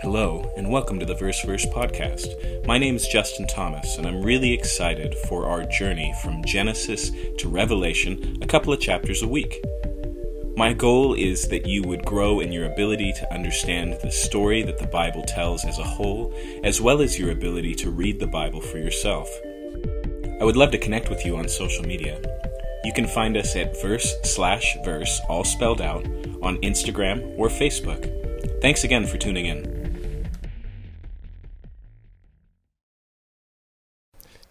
Hello, and welcome to the Verse Verse podcast. My name is Justin Thomas, and I'm really excited for our journey from Genesis to Revelation, a couple of chapters a week. My goal is that you would grow in your ability to understand the story that the Bible tells as a whole, as well as your ability to read the Bible for yourself. I would love to connect with you on social media. You can find us at verse slash verse, all spelled out, on Instagram or Facebook. Thanks again for tuning in.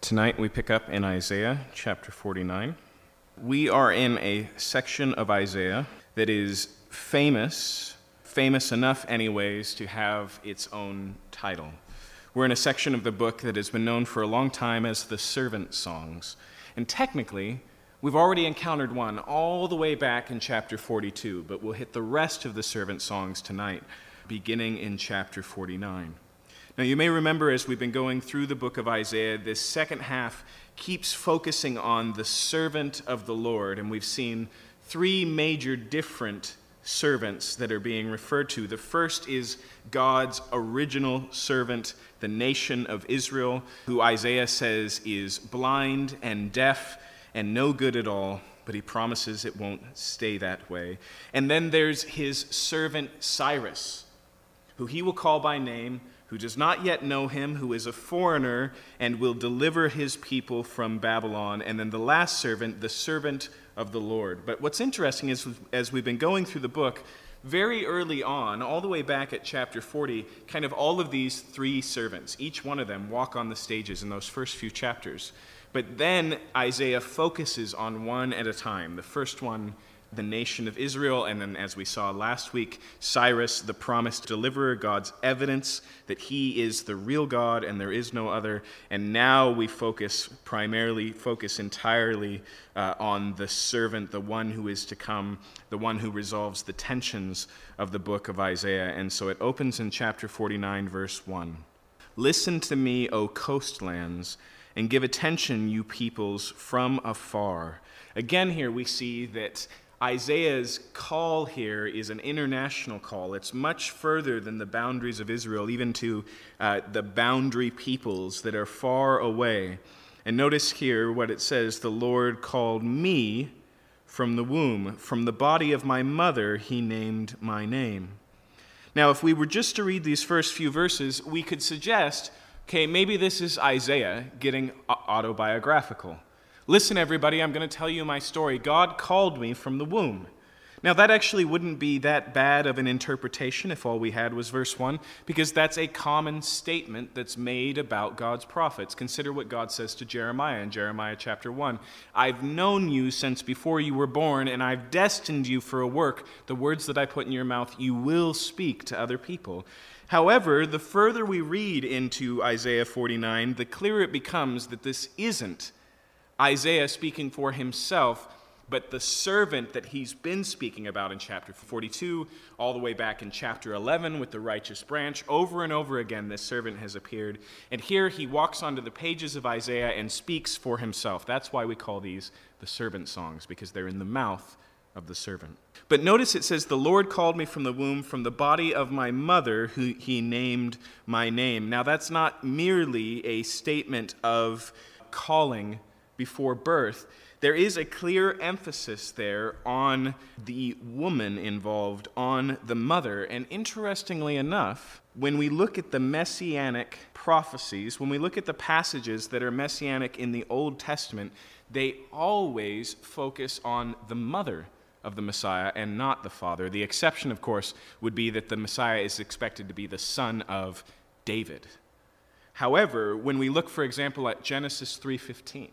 Tonight we pick up in Isaiah chapter 49. We are in a section of Isaiah that is famous, famous enough, anyways, to have its own title. We're in a section of the book that has been known for a long time as the Servant Songs. And technically, we've already encountered one all the way back in chapter 42, but we'll hit the rest of the Servant Songs tonight, beginning in chapter 49. Now, you may remember as we've been going through the book of Isaiah, this second half keeps focusing on the servant of the Lord, and we've seen three major different servants that are being referred to. The first is God's original servant, the nation of Israel, who Isaiah says is blind and deaf and no good at all, but he promises it won't stay that way. And then there's his servant Cyrus, who he will call by name, who does not yet know him, who is a foreigner, and will deliver his people from Babylon. And then the last servant, the servant of the Lord. But what's interesting is, as we've been going through the book, very early on, all the way back at chapter 40, kind of all of these three servants, each one of them walk on the stages in those first few chapters. But then Isaiah focuses on one at a time. The first one the nation of Israel, and then, as we saw last week, Cyrus, the promised deliverer, God's evidence that he is the real God and there is no other. And now we focus primarily, focus entirely uh, on the servant, the one who is to come, the one who resolves the tensions of the book of Isaiah. And so it opens in chapter 49, verse 1. Listen to me, O coastlands, and give attention, you peoples from afar. Again, here we see that Isaiah's call here is an international call. It's much further than the boundaries of Israel, even to uh, the boundary peoples that are far away. And notice here what it says The Lord called me from the womb, from the body of my mother, he named my name. Now, if we were just to read these first few verses, we could suggest okay, maybe this is Isaiah getting autobiographical. Listen, everybody, I'm going to tell you my story. God called me from the womb. Now, that actually wouldn't be that bad of an interpretation if all we had was verse 1, because that's a common statement that's made about God's prophets. Consider what God says to Jeremiah in Jeremiah chapter 1 I've known you since before you were born, and I've destined you for a work. The words that I put in your mouth, you will speak to other people. However, the further we read into Isaiah 49, the clearer it becomes that this isn't Isaiah speaking for himself, but the servant that he's been speaking about in chapter 42, all the way back in chapter 11 with the righteous branch, over and over again, this servant has appeared. And here he walks onto the pages of Isaiah and speaks for himself. That's why we call these the servant songs, because they're in the mouth of the servant. But notice it says, The Lord called me from the womb, from the body of my mother, who he named my name. Now, that's not merely a statement of calling before birth, there is a clear emphasis there on the woman involved, on the mother. And interestingly enough, when we look at the messianic prophecies, when we look at the passages that are messianic in the Old Testament, they always focus on the mother of the Messiah and not the father. The exception, of course, would be that the Messiah is expected to be the son of David. However, when we look, for example, at Genesis 3:15,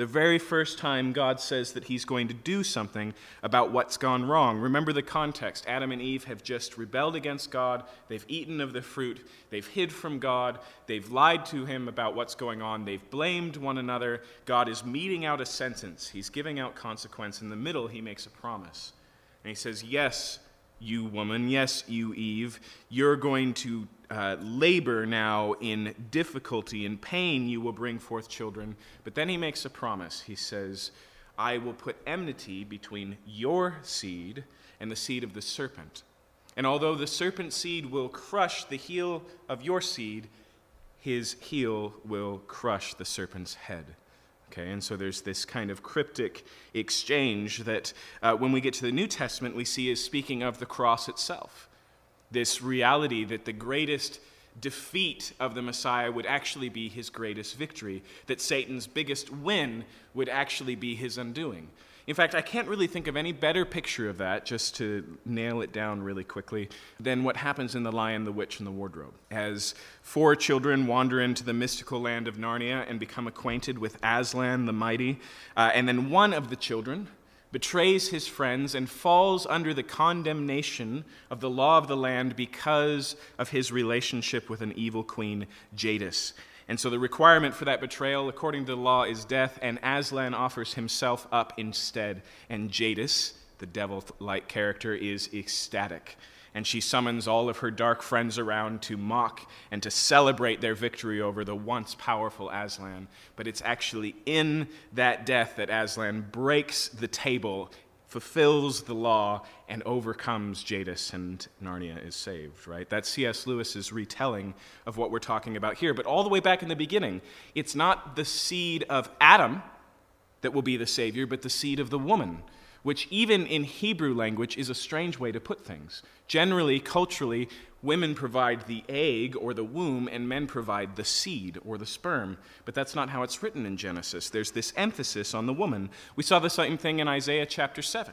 the very first time God says that he's going to do something about what's gone wrong. Remember the context. Adam and Eve have just rebelled against God. They've eaten of the fruit. They've hid from God. They've lied to him about what's going on. They've blamed one another. God is meting out a sentence, he's giving out consequence. In the middle, he makes a promise. And he says, Yes, you woman, yes, you Eve, you're going to uh, labor now in difficulty and pain, you will bring forth children. But then he makes a promise. He says, I will put enmity between your seed and the seed of the serpent. And although the serpent's seed will crush the heel of your seed, his heel will crush the serpent's head. Okay, and so there's this kind of cryptic exchange that uh, when we get to the New Testament, we see is speaking of the cross itself. This reality that the greatest defeat of the Messiah would actually be his greatest victory, that Satan's biggest win would actually be his undoing. In fact, I can't really think of any better picture of that, just to nail it down really quickly, than what happens in The Lion, the Witch, and the Wardrobe. As four children wander into the mystical land of Narnia and become acquainted with Aslan the Mighty, uh, and then one of the children, betrays his friends, and falls under the condemnation of the law of the land because of his relationship with an evil queen, Jadis. And so the requirement for that betrayal, according to the law, is death, and Aslan offers himself up instead. And Jadis, the devil like character, is ecstatic. And she summons all of her dark friends around to mock and to celebrate their victory over the once powerful Aslan. But it's actually in that death that Aslan breaks the table fulfills the law and overcomes Jadis, and Narnia is saved, right? That's C.S. Lewis's retelling of what we're talking about here. But all the way back in the beginning, it's not the seed of Adam that will be the Savior, but the seed of the woman which, even in Hebrew language, is a strange way to put things. Generally, culturally, women provide the egg or the womb, and men provide the seed or the sperm. But that's not how it's written in Genesis. There's this emphasis on the woman. We saw the same thing in Isaiah chapter 7,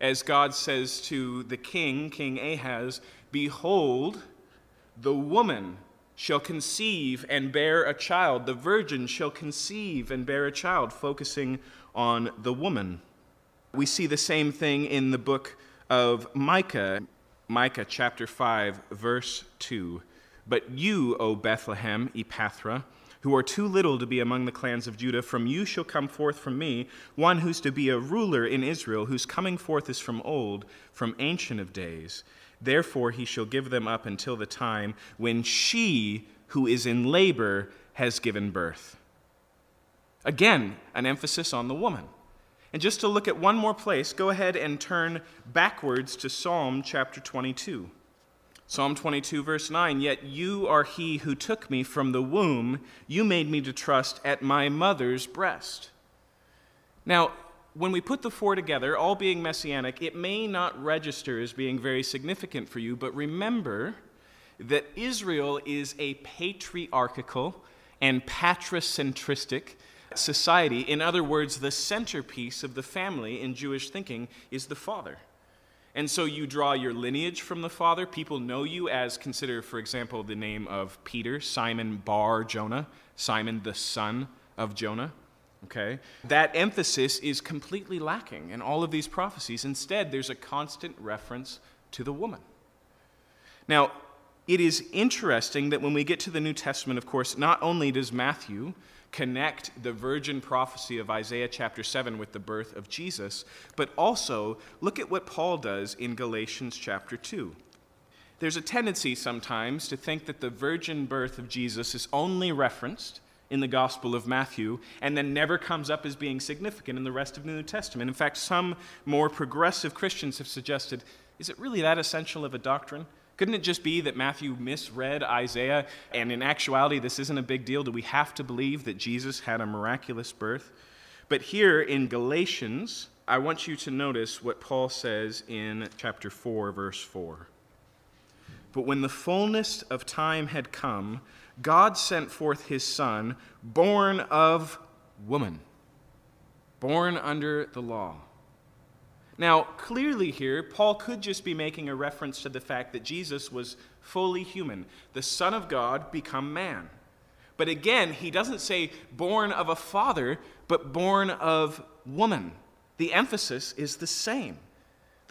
as God says to the king, King Ahaz, Behold, the woman shall conceive and bear a child. The virgin shall conceive and bear a child, focusing on the woman. We see the same thing in the book of Micah, Micah chapter 5, verse 2. But you, O Bethlehem, Ephrathah, who are too little to be among the clans of Judah, from you shall come forth from me one who's to be a ruler in Israel, whose coming forth is from old, from ancient of days. Therefore he shall give them up until the time when she who is in labor has given birth. Again, an emphasis on the woman. And just to look at one more place, go ahead and turn backwards to Psalm chapter 22. Psalm 22, verse 9 Yet you are he who took me from the womb, you made me to trust at my mother's breast. Now, when we put the four together, all being messianic, it may not register as being very significant for you, but remember that Israel is a patriarchal and patricentristic society. In other words, the centerpiece of the family in Jewish thinking is the father. And so you draw your lineage from the father. People know you as, consider, for example, the name of Peter, Simon Bar Jonah, Simon the son of Jonah. Okay? That emphasis is completely lacking in all of these prophecies. Instead, there's a constant reference to the woman. Now, it is interesting that when we get to the New Testament, of course, not only does Matthew connect the virgin prophecy of Isaiah chapter 7 with the birth of Jesus, but also look at what Paul does in Galatians chapter 2. There's a tendency sometimes to think that the virgin birth of Jesus is only referenced in the Gospel of Matthew and then never comes up as being significant in the rest of the New Testament. In fact, some more progressive Christians have suggested is it really that essential of a doctrine? Couldn't it just be that Matthew misread Isaiah and in actuality this isn't a big deal? Do we have to believe that Jesus had a miraculous birth? But here in Galatians, I want you to notice what Paul says in chapter 4, verse 4. But when the fullness of time had come, God sent forth his Son, born of woman, born under the law now, clearly here, Paul could just be making a reference to the fact that Jesus was fully human, the Son of God become man. But again, he doesn't say born of a father, but born of woman. The emphasis is the same.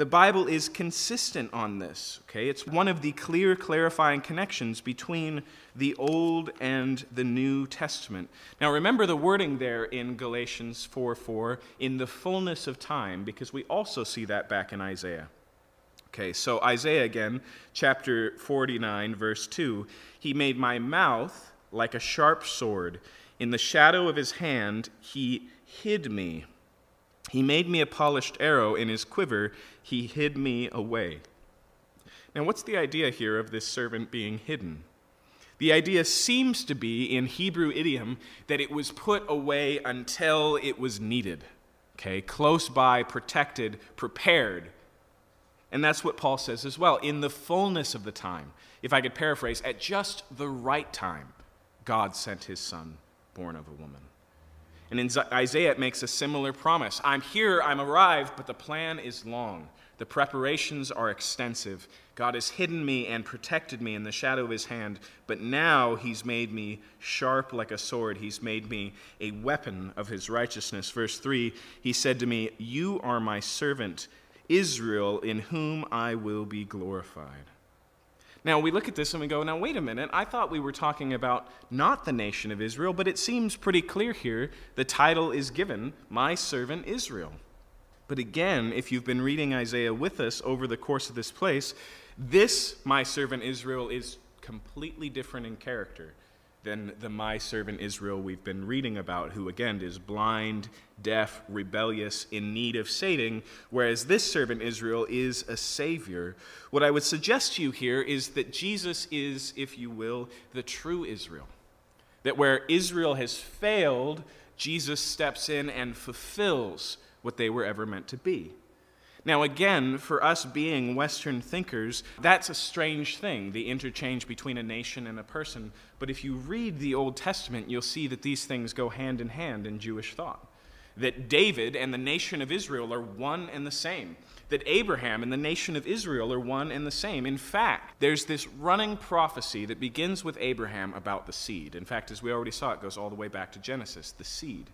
The Bible is consistent on this, okay? It's one of the clear clarifying connections between the Old and the New Testament. Now remember the wording there in Galatians 4 4, in the fullness of time, because we also see that back in Isaiah. Okay, so Isaiah again, chapter 49, verse 2 He made my mouth like a sharp sword. In the shadow of his hand, he hid me. He made me a polished arrow in his quiver, he hid me away. Now, what's the idea here of this servant being hidden? The idea seems to be in Hebrew idiom that it was put away until it was needed. Okay, close by, protected, prepared. And that's what Paul says as well. In the fullness of the time, if I could paraphrase, at just the right time, God sent his son, born of a woman. And in Isaiah, it makes a similar promise I'm here, I'm arrived, but the plan is long. The preparations are extensive. God has hidden me and protected me in the shadow of his hand, but now he's made me sharp like a sword. He's made me a weapon of his righteousness. Verse 3 He said to me, You are my servant, Israel, in whom I will be glorified. Now, we look at this and we go, now, wait a minute. I thought we were talking about not the nation of Israel, but it seems pretty clear here. The title is given, My Servant Israel. But again, if you've been reading Isaiah with us over the course of this place, this, My Servant Israel, is completely different in character than the my servant Israel we've been reading about, who again is blind, deaf, rebellious, in need of saving, whereas this servant Israel is a savior. What I would suggest to you here is that Jesus is, if you will, the true Israel. That where Israel has failed, Jesus steps in and fulfills what they were ever meant to be. Now, again, for us being Western thinkers, that's a strange thing, the interchange between a nation and a person. But if you read the Old Testament, you'll see that these things go hand in hand in Jewish thought. That David and the nation of Israel are one and the same. That Abraham and the nation of Israel are one and the same. In fact, there's this running prophecy that begins with Abraham about the seed. In fact, as we already saw, it goes all the way back to Genesis the seed.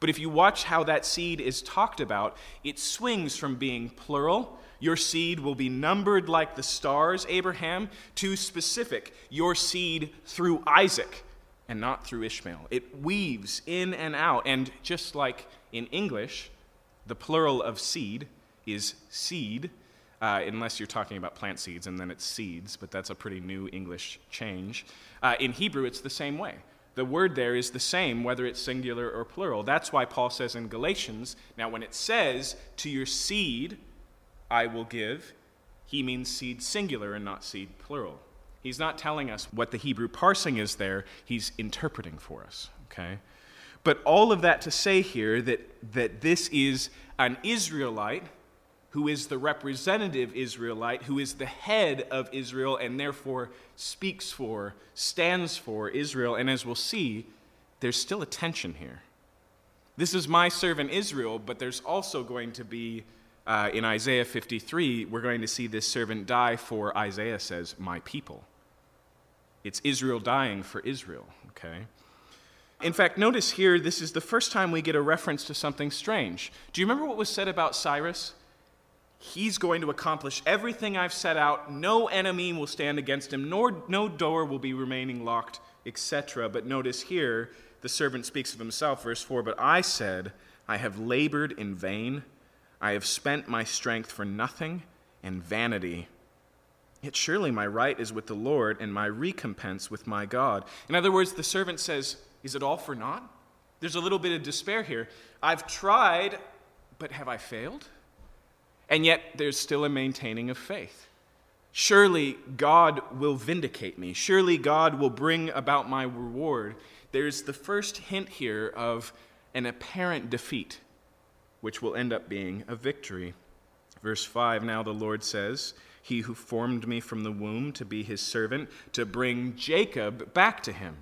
But if you watch how that seed is talked about, it swings from being plural, your seed will be numbered like the stars, Abraham, to specific, your seed through Isaac and not through Ishmael. It weaves in and out. And just like in English, the plural of seed is seed, uh, unless you're talking about plant seeds, and then it's seeds, but that's a pretty new English change. Uh, in Hebrew, it's the same way the word there is the same, whether it's singular or plural. That's why Paul says in Galatians, now when it says, to your seed I will give, he means seed singular and not seed plural. He's not telling us what the Hebrew parsing is there, he's interpreting for us, okay? But all of that to say here that, that this is an Israelite who is the representative Israelite, who is the head of Israel, and therefore speaks for, stands for Israel. And as we'll see, there's still a tension here. This is my servant Israel, but there's also going to be, uh, in Isaiah 53, we're going to see this servant die for, Isaiah says, my people. It's Israel dying for Israel, okay? In fact, notice here, this is the first time we get a reference to something strange. Do you remember what was said about Cyrus? He's going to accomplish everything I've set out. No enemy will stand against him, nor no door will be remaining locked, etc. But notice here, the servant speaks of himself, verse 4 But I said, I have labored in vain, I have spent my strength for nothing and vanity. Yet surely my right is with the Lord, and my recompense with my God. In other words, the servant says, Is it all for naught? There's a little bit of despair here. I've tried, but have I failed? And yet, there's still a maintaining of faith. Surely God will vindicate me. Surely God will bring about my reward. There's the first hint here of an apparent defeat, which will end up being a victory. Verse 5 Now the Lord says, He who formed me from the womb to be his servant, to bring Jacob back to him.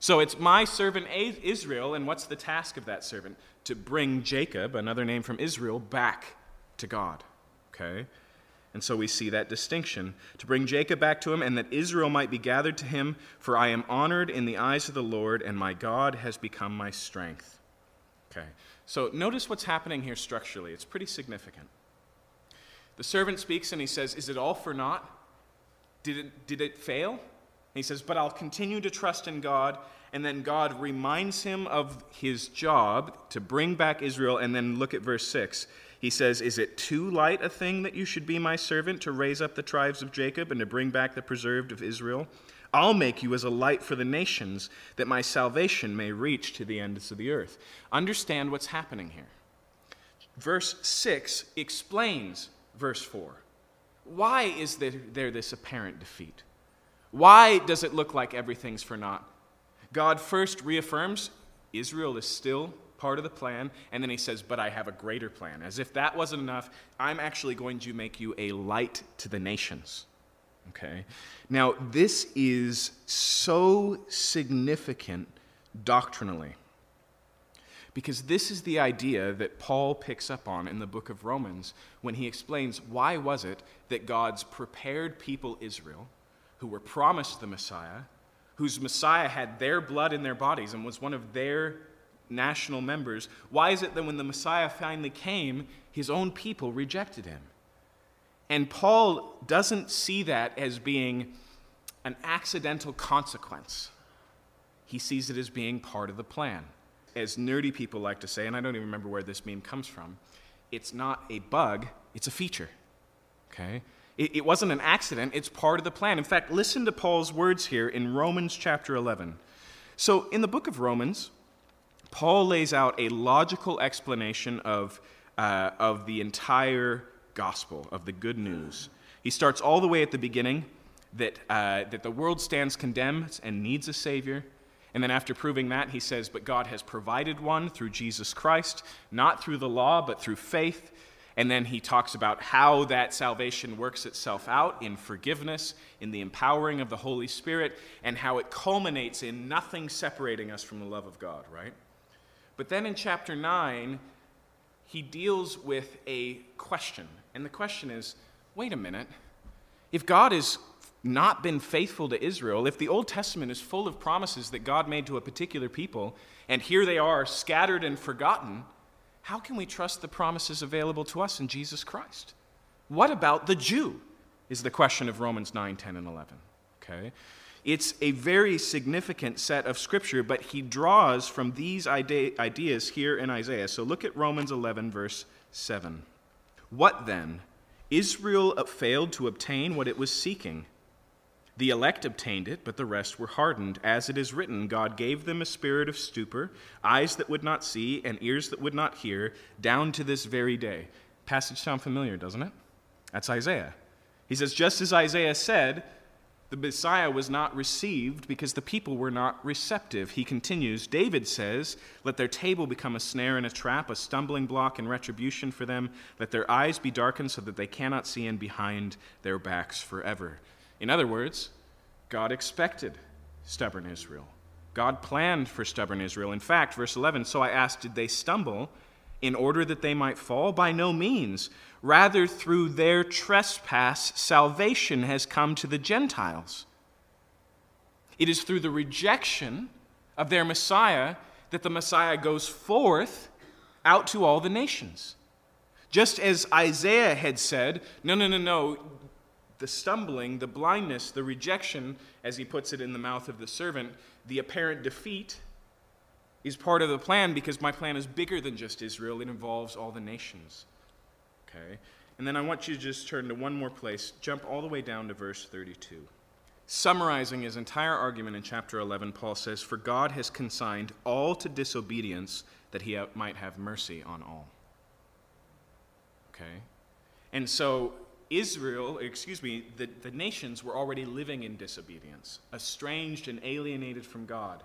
So it's my servant Israel, and what's the task of that servant? To bring Jacob, another name from Israel, back to God. Okay? And so we see that distinction to bring Jacob back to him and that Israel might be gathered to him, for I am honored in the eyes of the Lord, and my God has become my strength. Okay, so notice what's happening here structurally. It's pretty significant. The servant speaks and he says, Is it all for naught? Did it, did it fail? And he says, But I'll continue to trust in God. And then God reminds him of his job to bring back Israel. And then look at verse 6. He says, Is it too light a thing that you should be my servant to raise up the tribes of Jacob and to bring back the preserved of Israel? I'll make you as a light for the nations, that my salvation may reach to the ends of the earth. Understand what's happening here. Verse 6 explains verse 4. why is there, there this apparent defeat? Why does it look like everything's for naught? God first reaffirms Israel is still part of the plan, and then he says, But I have a greater plan. As if that wasn't enough, I'm actually going to make you a light to the nations. Okay? Now, this is so significant doctrinally. Because this is the idea that Paul picks up on in the book of Romans when he explains why was it that God's prepared people Israel, who were promised the Messiah, whose Messiah had their blood in their bodies and was one of their national members, why is it that when the Messiah finally came, his own people rejected him? And Paul doesn't see that as being an accidental consequence. He sees it as being part of the plan. As nerdy people like to say, and I don't even remember where this meme comes from, it's not a bug, it's a feature. Okay? It, it wasn't an accident, it's part of the plan. In fact, listen to Paul's words here in Romans chapter 11. So, in the book of Romans, Paul lays out a logical explanation of, uh, of the entire gospel, of the good news. He starts all the way at the beginning that, uh, that the world stands condemned and needs a Savior. And then, after proving that, he says, But God has provided one through Jesus Christ, not through the law, but through faith. And then he talks about how that salvation works itself out in forgiveness, in the empowering of the Holy Spirit, and how it culminates in nothing separating us from the love of God, right? But then in chapter 9, he deals with a question. And the question is wait a minute. If God has not been faithful to Israel, if the Old Testament is full of promises that God made to a particular people, and here they are scattered and forgotten, how can we trust the promises available to us in Jesus Christ? What about the Jew? Is the question of Romans 9, 10, and 11. Okay? It's a very significant set of scripture, but he draws from these ideas here in Isaiah. So look at Romans 11, verse 7. What then? Israel uh, failed to obtain what it was seeking. The elect obtained it, but the rest were hardened. As it is written, God gave them a spirit of stupor, eyes that would not see, and ears that would not hear, down to this very day. Passage sound familiar, doesn't it? That's Isaiah. He says, just as Isaiah said, the Messiah was not received because the people were not receptive. He continues David says, Let their table become a snare and a trap, a stumbling block and retribution for them. Let their eyes be darkened so that they cannot see, and behind their backs forever. In other words, God expected stubborn Israel. God planned for stubborn Israel. In fact, verse 11 So I asked, Did they stumble in order that they might fall? By no means. Rather, through their trespass, salvation has come to the Gentiles. It is through the rejection of their Messiah that the Messiah goes forth out to all the nations. Just as Isaiah had said, no, no, no, no, the stumbling, the blindness, the rejection, as he puts it in the mouth of the servant, the apparent defeat is part of the plan because my plan is bigger than just Israel, it involves all the nations. And then I want you to just turn to one more place, jump all the way down to verse 32. Summarizing his entire argument in chapter 11, Paul says, For God has consigned all to disobedience that he might have mercy on all. Okay? And so Israel, excuse me, the, the nations were already living in disobedience, estranged and alienated from God.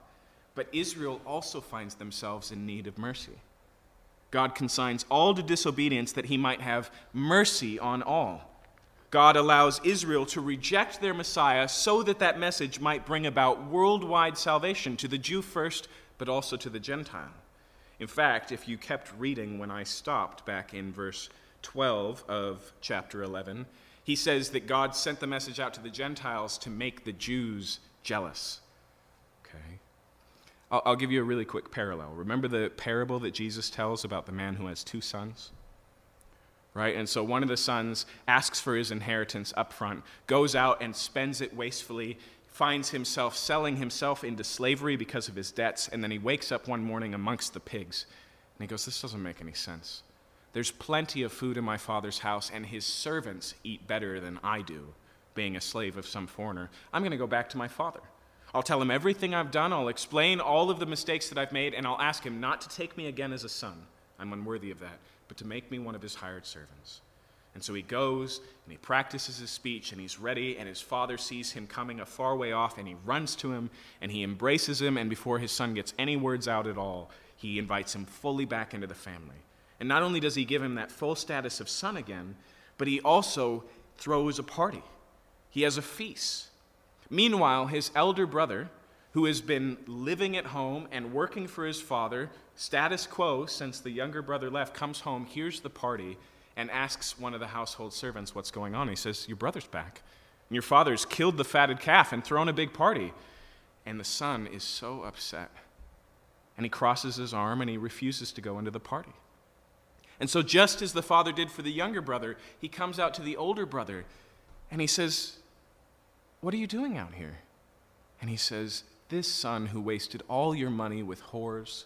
But Israel also finds themselves in need of mercy. God consigns all to disobedience that he might have mercy on all. God allows Israel to reject their Messiah so that that message might bring about worldwide salvation to the Jew first, but also to the Gentile. In fact, if you kept reading when I stopped back in verse 12 of chapter 11, he says that God sent the message out to the Gentiles to make the Jews jealous. I'll, I'll give you a really quick parallel. Remember the parable that Jesus tells about the man who has two sons? right? And so one of the sons asks for his inheritance up front, goes out and spends it wastefully, finds himself selling himself into slavery because of his debts, and then he wakes up one morning amongst the pigs. And he goes, This doesn't make any sense. There's plenty of food in my father's house, and his servants eat better than I do, being a slave of some foreigner. I'm going to go back to my father. I'll tell him everything I've done. I'll explain all of the mistakes that I've made, and I'll ask him not to take me again as a son. I'm unworthy of that, but to make me one of his hired servants. And so he goes and he practices his speech and he's ready, and his father sees him coming a far way off and he runs to him and he embraces him. And before his son gets any words out at all, he invites him fully back into the family. And not only does he give him that full status of son again, but he also throws a party. He has a feast. Meanwhile, his elder brother, who has been living at home and working for his father, status quo since the younger brother left, comes home, hears the party, and asks one of the household servants what's going on. He says, Your brother's back. And your father's killed the fatted calf and thrown a big party. And the son is so upset. And he crosses his arm and he refuses to go into the party. And so, just as the father did for the younger brother, he comes out to the older brother and he says, What are you doing out here? And he says, This son who wasted all your money with whores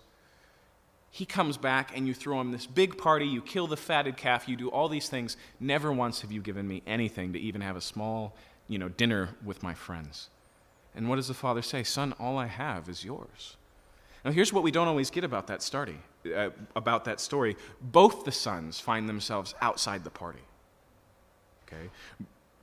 he comes back and you throw him this big party, you kill the fatted calf, you do all these things. Never once have you given me anything to even have a small, you know, dinner with my friends. And what does the father say? Son, all I have is yours. Now here's what we don't always get about that. Uh, about that story. Both the sons find themselves outside the party. Okay?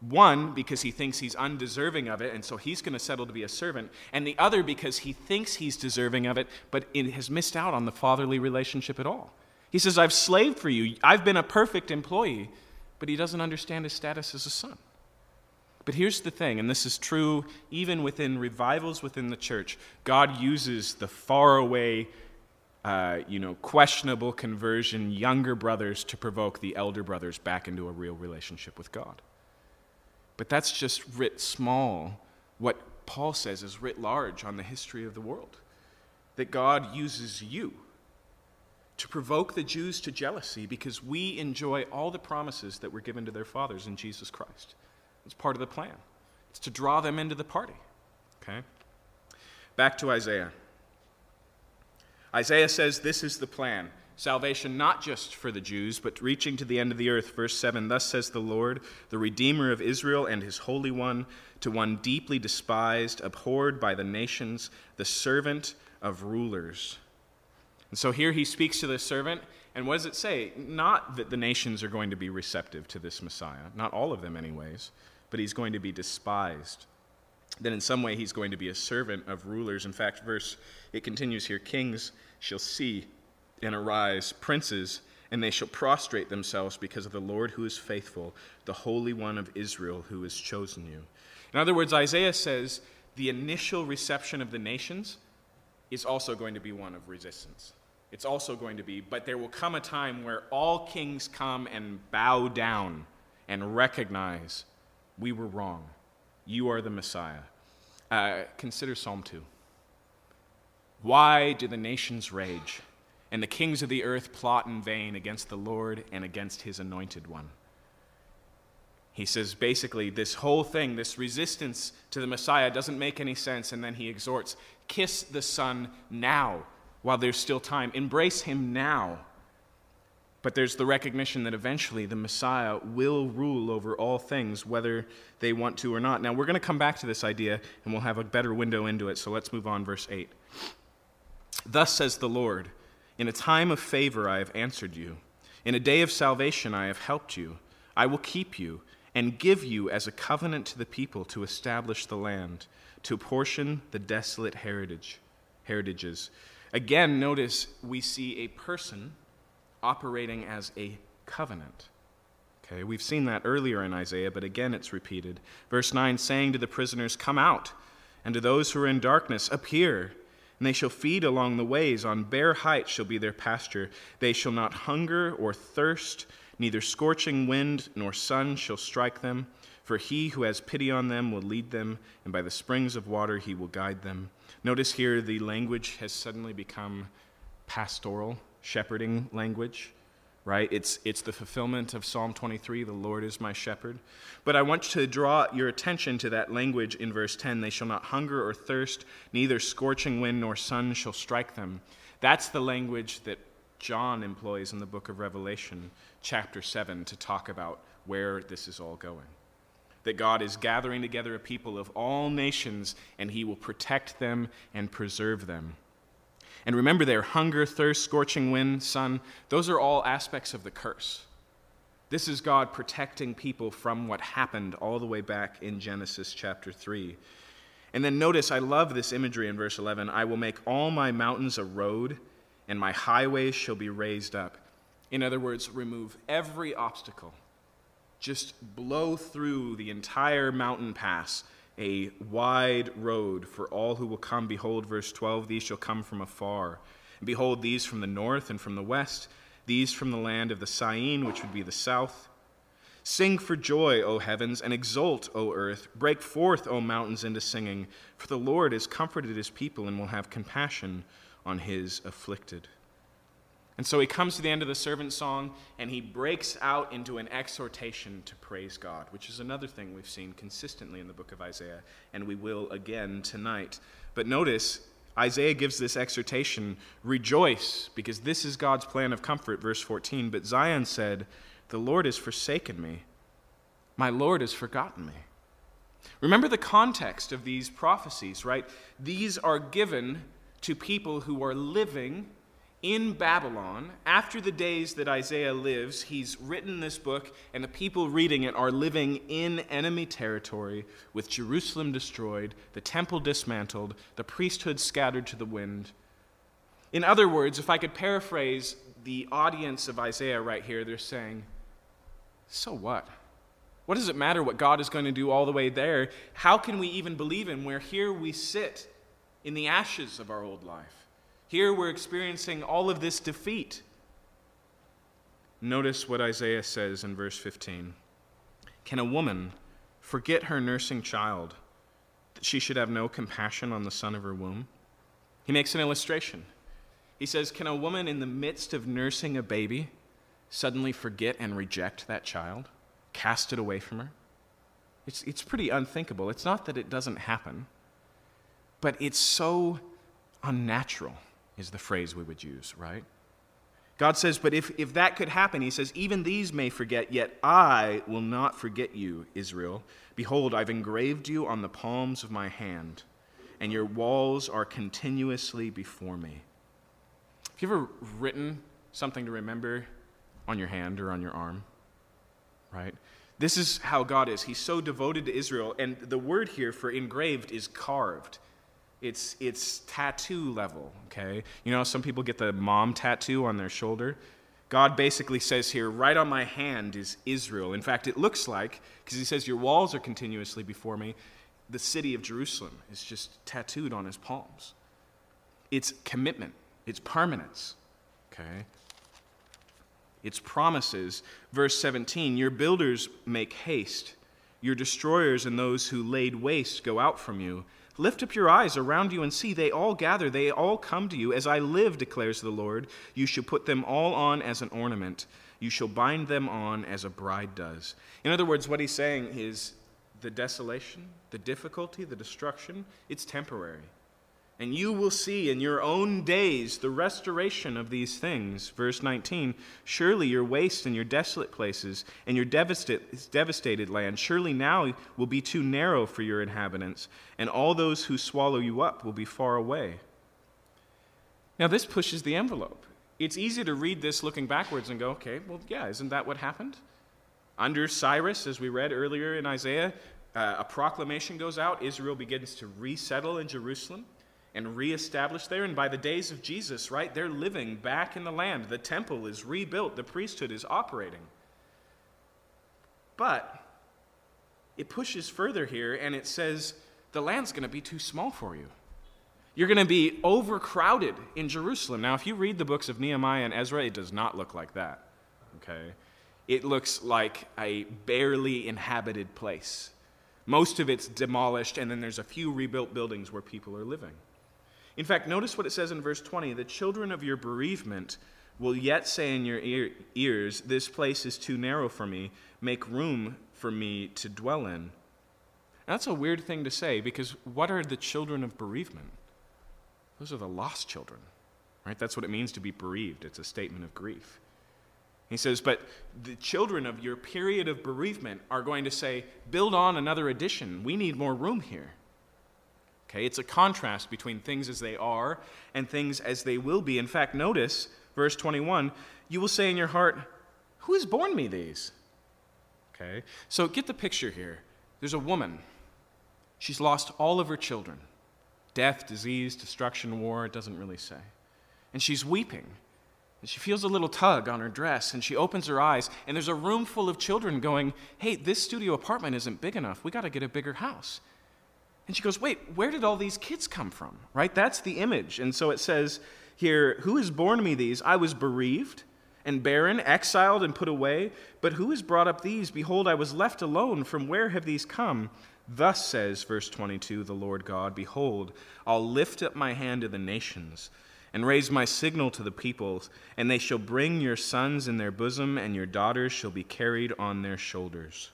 One, because he thinks he's undeserving of it, and so he's going to settle to be a servant. And the other, because he thinks he's deserving of it, but it has missed out on the fatherly relationship at all. He says, I've slaved for you. I've been a perfect employee. But he doesn't understand his status as a son. But here's the thing, and this is true even within revivals within the church God uses the faraway, uh, you know, questionable conversion younger brothers to provoke the elder brothers back into a real relationship with God. But that's just writ small. What Paul says is writ large on the history of the world. That God uses you to provoke the Jews to jealousy because we enjoy all the promises that were given to their fathers in Jesus Christ. It's part of the plan, it's to draw them into the party. Okay? Back to Isaiah. Isaiah says this is the plan salvation not just for the Jews, but reaching to the end of the earth. Verse 7 Thus says the Lord, the Redeemer of Israel and his Holy One, to one deeply despised, abhorred by the nations, the servant of rulers. And so here he speaks to the servant, and what does it say? Not that the nations are going to be receptive to this Messiah, not all of them, anyways, but he's going to be despised. Then in some way he's going to be a servant of rulers. In fact, verse it continues here, kings shall see and arise, princes, and they shall prostrate themselves because of the Lord who is faithful, the Holy One of Israel who has chosen you. In other words, Isaiah says the initial reception of the nations is also going to be one of resistance. It's also going to be, but there will come a time where all kings come and bow down and recognize we were wrong. You are the Messiah. Uh, consider Psalm 2. Why do the nations rage? And the kings of the earth plot in vain against the Lord and against his anointed one. He says basically, this whole thing, this resistance to the Messiah doesn't make any sense, and then he exhorts kiss the Son now while there's still time, embrace him now. But there's the recognition that eventually the Messiah will rule over all things, whether they want to or not. Now, we're going to come back to this idea, and we'll have a better window into it, so let's move on, verse 8. Thus says the Lord. In a time of favor I have answered you. In a day of salvation I have helped you. I will keep you and give you as a covenant to the people to establish the land, to apportion the desolate heritage, heritages. Again, notice we see a person operating as a covenant. Okay, we've seen that earlier in Isaiah, but again it's repeated. Verse 9 saying to the prisoners, Come out, and to those who are in darkness, appear. And they shall feed along the ways, on bare heights shall be their pasture. They shall not hunger or thirst, neither scorching wind nor sun shall strike them. For he who has pity on them will lead them, and by the springs of water he will guide them. Notice here the language has suddenly become pastoral, shepherding language right? It's, it's the fulfillment of Psalm 23, the Lord is my shepherd. But I want to draw your attention to that language in verse 10 they shall not hunger or thirst, neither scorching wind nor sun shall strike them. That's the language that John employs in the book of Revelation, chapter 7, to talk about where this is all going. That God is gathering together a people of all nations, and he will protect them and preserve them. And remember there, hunger, thirst, scorching wind, sun, those are all aspects of the curse. This is God protecting people from what happened all the way back in Genesis chapter 3. And then notice, I love this imagery in verse 11 I will make all my mountains a road, and my highways shall be raised up. In other words, remove every obstacle. Just blow through the entire mountain pass, a wide road for all who will come. Behold, verse 12, these shall come from afar. And behold, these from the north and from the west, these from the land of the Syene, which would be the south. Sing for joy, O heavens, and exult, O earth. Break forth, O mountains, into singing, for the Lord has comforted his people and will have compassion on his afflicted. And so he comes to the end of the servant song and he breaks out into an exhortation to praise God, which is another thing we've seen consistently in the book of Isaiah, and we will again tonight. But notice, Isaiah gives this exhortation rejoice, because this is God's plan of comfort, verse 14. But Zion said, The Lord has forsaken me, my Lord has forgotten me. Remember the context of these prophecies, right? These are given to people who are living in Babylon, after the days that Isaiah lives, he's written this book, and the people reading it are living in enemy territory with Jerusalem destroyed, the temple dismantled, the priesthood scattered to the wind. In other words, if I could paraphrase the audience of Isaiah right here, they're saying, So what? What does it matter what God is going to do all the way there? How can we even believe Him where here we sit in the ashes of our old life? Here we're experiencing all of this defeat. Notice what Isaiah says in verse 15 Can a woman forget her nursing child, that she should have no compassion on the son of her womb? He makes an illustration. He says, Can a woman in the midst of nursing a baby suddenly forget and reject that child, cast it away from her? It's, it's pretty unthinkable. It's not that it doesn't happen, but it's so unnatural is the phrase we would use, right? God says, But if, if that could happen, he says, Even these may forget, yet I will not forget you, Israel. Behold, I've engraved you on the palms of my hand, and your walls are continuously before me. Have you ever written something to remember on your hand or on your arm? Right? This is how God is. He's so devoted to Israel, and the word here for engraved is carved. It's, it's tattoo level, okay? You know, some people get the mom tattoo on their shoulder. God basically says here, right on my hand is Israel. In fact, it looks like, because he says, Your walls are continuously before me, the city of Jerusalem is just tattooed on his palms. It's commitment, it's permanence, okay? It's promises. Verse 17 Your builders make haste, your destroyers and those who laid waste go out from you. Lift up your eyes around you and see, they all gather, they all come to you. As I live, declares the Lord, you shall put them all on as an ornament. You shall bind them on as a bride does. In other words, what he's saying is the desolation, the difficulty, the destruction, it's temporary. And you will see in your own days the restoration of these things. Verse 19 Surely your waste and your desolate places and your devastated land, surely now will be too narrow for your inhabitants, and all those who swallow you up will be far away. Now, this pushes the envelope. It's easy to read this looking backwards and go, okay, well, yeah, isn't that what happened? Under Cyrus, as we read earlier in Isaiah, uh, a proclamation goes out. Israel begins to resettle in Jerusalem and reestablished there. And by the days of Jesus, right, they're living back in the land. The temple is rebuilt, the priesthood is operating. But it pushes further here and it says the land's going to be too small for you. You're going to be overcrowded in Jerusalem. Now, if you read the books of Nehemiah and Ezra, it does not look like that. Okay? It looks like a barely inhabited place. Most of it's demolished, and then there's a few rebuilt buildings where people are living. In fact, notice what it says in verse 20 the children of your bereavement will yet say in your ear, ears, This place is too narrow for me. Make room for me to dwell in. that's a weird thing to say because what are the children of bereavement? Those are the lost children, right? That's what it means to be bereaved. It's a statement of grief. He says, But the children of your period of bereavement are going to say, Build on another addition. We need more room here. Okay, it's a contrast between things as they are and things as they will be. In fact, notice verse 21 you will say in your heart, Who has borne me these? Okay? So get the picture here. There's a woman. She's lost all of her children death, disease, destruction, war, it doesn't really say. And she's weeping. And she feels a little tug on her dress, and she opens her eyes, and there's a room full of children going, Hey, this studio apartment isn't big enough. We got to get a bigger house. And she goes, Wait, where did all these kids come from? Right? That's the image. And so it says here, Who has borne me these? I was bereaved and barren, exiled and put away. But who has brought up these? Behold, I was left alone. From where have these come? Thus says, verse 22, the Lord God Behold, I'll lift up my hand to the nations and raise my signal to the peoples, and they shall bring your sons in their bosom, and your daughters shall be carried on their shoulders.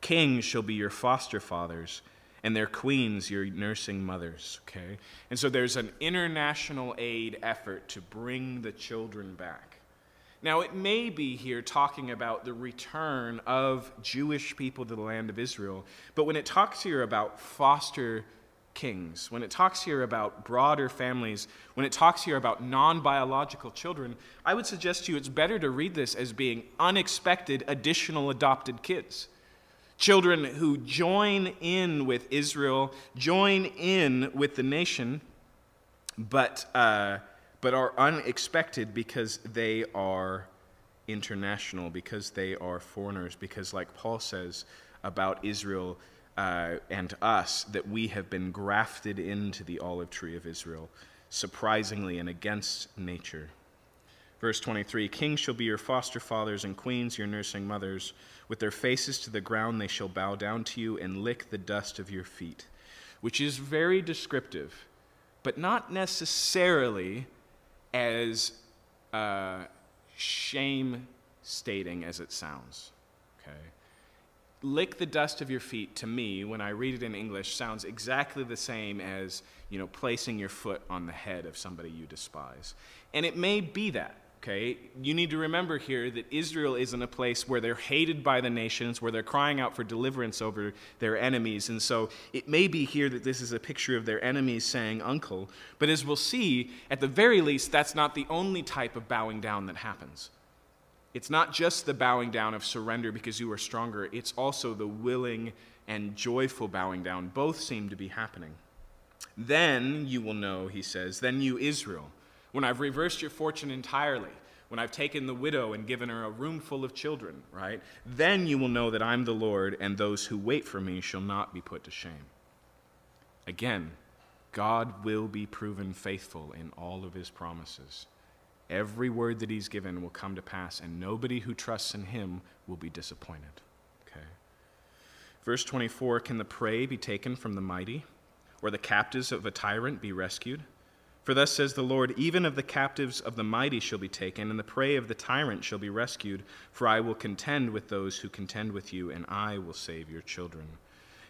Kings shall be your foster fathers, and their queens your nursing mothers. Okay? And so there's an international aid effort to bring the children back. Now, it may be here talking about the return of Jewish people to the land of Israel, but when it talks here about foster kings, when it talks here about broader families, when it talks here about non biological children, I would suggest to you it's better to read this as being unexpected additional adopted kids. Children who join in with Israel, join in with the nation, but. Uh, but are unexpected because they are international, because they are foreigners, because, like Paul says about Israel uh, and us, that we have been grafted into the olive tree of Israel, surprisingly and against nature. Verse 23 Kings shall be your foster fathers, and queens your nursing mothers. With their faces to the ground, they shall bow down to you and lick the dust of your feet. Which is very descriptive, but not necessarily as uh, shame stating as it sounds. Okay? Lick the dust of your feet to me, when I read it in English, sounds exactly the same as you know, placing your foot on the head of somebody you despise. And it may be that. Okay, you need to remember here that Israel is in a place where they're hated by the nations, where they're crying out for deliverance over their enemies. And so it may be here that this is a picture of their enemies saying, Uncle. But as we'll see, at the very least, that's not the only type of bowing down that happens. It's not just the bowing down of surrender because you are stronger, it's also the willing and joyful bowing down. Both seem to be happening. Then you will know, he says, then you, Israel when I've reversed your fortune entirely, when I've taken the widow and given her a room full of children, right? Then you will know that I'm the Lord, and those who wait for me shall not be put to shame. Again, God will be proven faithful in all of his promises. Every word that he's given will come to pass, and nobody who trusts in him will be disappointed. Okay. Verse 24 Can the prey be taken from the mighty, or the captives of a tyrant be rescued? For thus says the Lord Even of the captives of the mighty shall be taken, and the prey of the tyrant shall be rescued. For I will contend with those who contend with you, and I will save your children.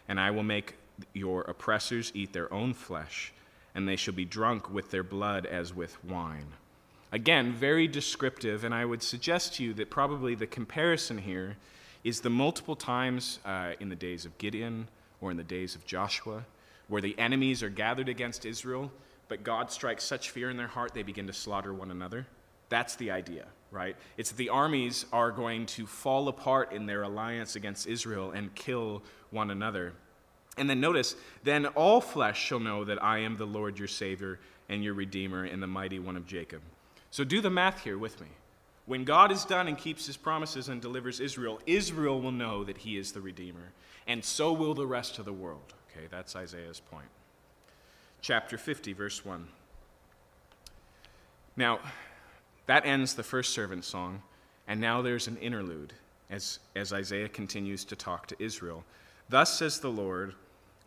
And I will make your oppressors eat their own flesh, and they shall be drunk with their blood as with wine. Again, very descriptive, and I would suggest to you that probably the comparison here is the multiple times uh, in the days of Gideon or in the days of Joshua where the enemies are gathered against Israel but God strikes such fear in their heart they begin to slaughter one another. That's the idea, right? It's that the armies are going to fall apart in their alliance against Israel and kill one another. And then notice, then all flesh shall know that I am the Lord your Savior and your Redeemer and the mighty one of Jacob. So do the math here with me. When God is done and keeps his promises and delivers Israel, Israel will know that he is the Redeemer, and so will the rest of the world. Okay, that's Isaiah's point chapter 50, verse 1. Now, that ends the first servant song, and now there's an interlude as, as Isaiah continues to talk to Israel. Thus says the Lord,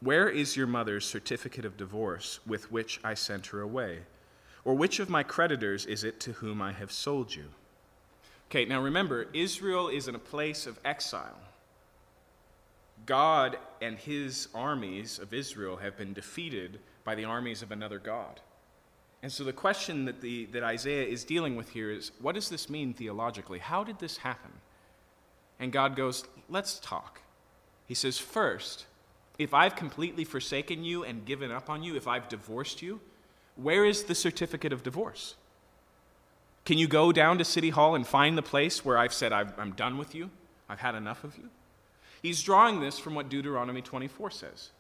Where is your mother's certificate of divorce with which I sent her away? Or which of my creditors is it to whom I have sold you? Okay, now remember, Israel is in a place of exile. God and his armies of Israel have been defeated by the armies of another God. And so the question that, the, that Isaiah is dealing with here is what does this mean theologically? How did this happen? And God goes, let's talk. He says, first, if I've completely forsaken you and given up on you, if I've divorced you, where is the certificate of divorce? Can you go down to City Hall and find the place where I've said, I'm done with you? I've had enough of you? He's drawing this from what Deuteronomy 24 says.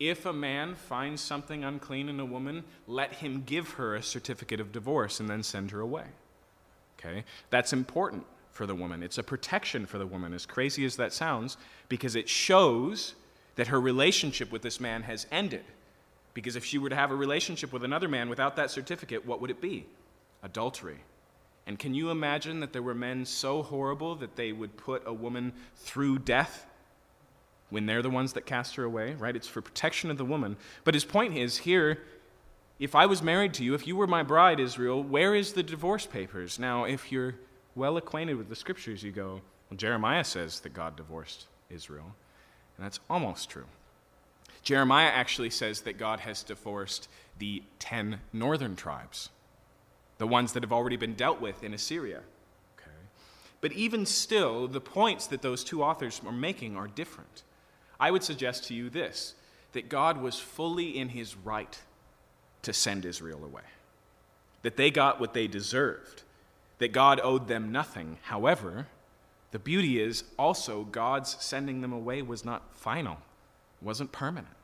If a man finds something unclean in a woman, let him give her a certificate of divorce and then send her away. Okay? That's important for the woman. It's a protection for the woman, as crazy as that sounds, because it shows that her relationship with this man has ended. Because if she were to have a relationship with another man without that certificate, what would it be? Adultery. And can you imagine that there were men so horrible that they would put a woman through death when they're the ones that cast her away, right? It's for protection of the woman. But his point is here if I was married to you, if you were my bride, Israel, where is the divorce papers? Now, if you're well acquainted with the scriptures, you go, well, Jeremiah says that God divorced Israel. And that's almost true. Jeremiah actually says that God has divorced the ten northern tribes, the ones that have already been dealt with in Assyria. Okay. But even still, the points that those two authors are making are different. I would suggest to you this that God was fully in his right to send Israel away, that they got what they deserved, that God owed them nothing. However, the beauty is also God's sending them away was not final, wasn't permanent.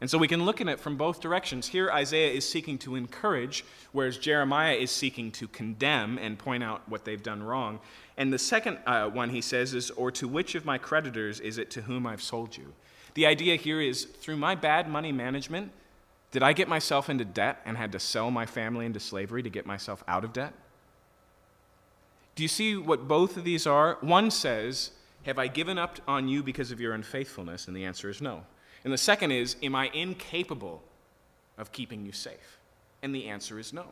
And so we can look at it from both directions. Here, Isaiah is seeking to encourage, whereas Jeremiah is seeking to condemn and point out what they've done wrong. And the second uh, one he says is, Or to which of my creditors is it to whom I've sold you? The idea here is, through my bad money management, did I get myself into debt and had to sell my family into slavery to get myself out of debt? Do you see what both of these are? One says, Have I given up on you because of your unfaithfulness? And the answer is no. And the second is, Am I incapable of keeping you safe? And the answer is no.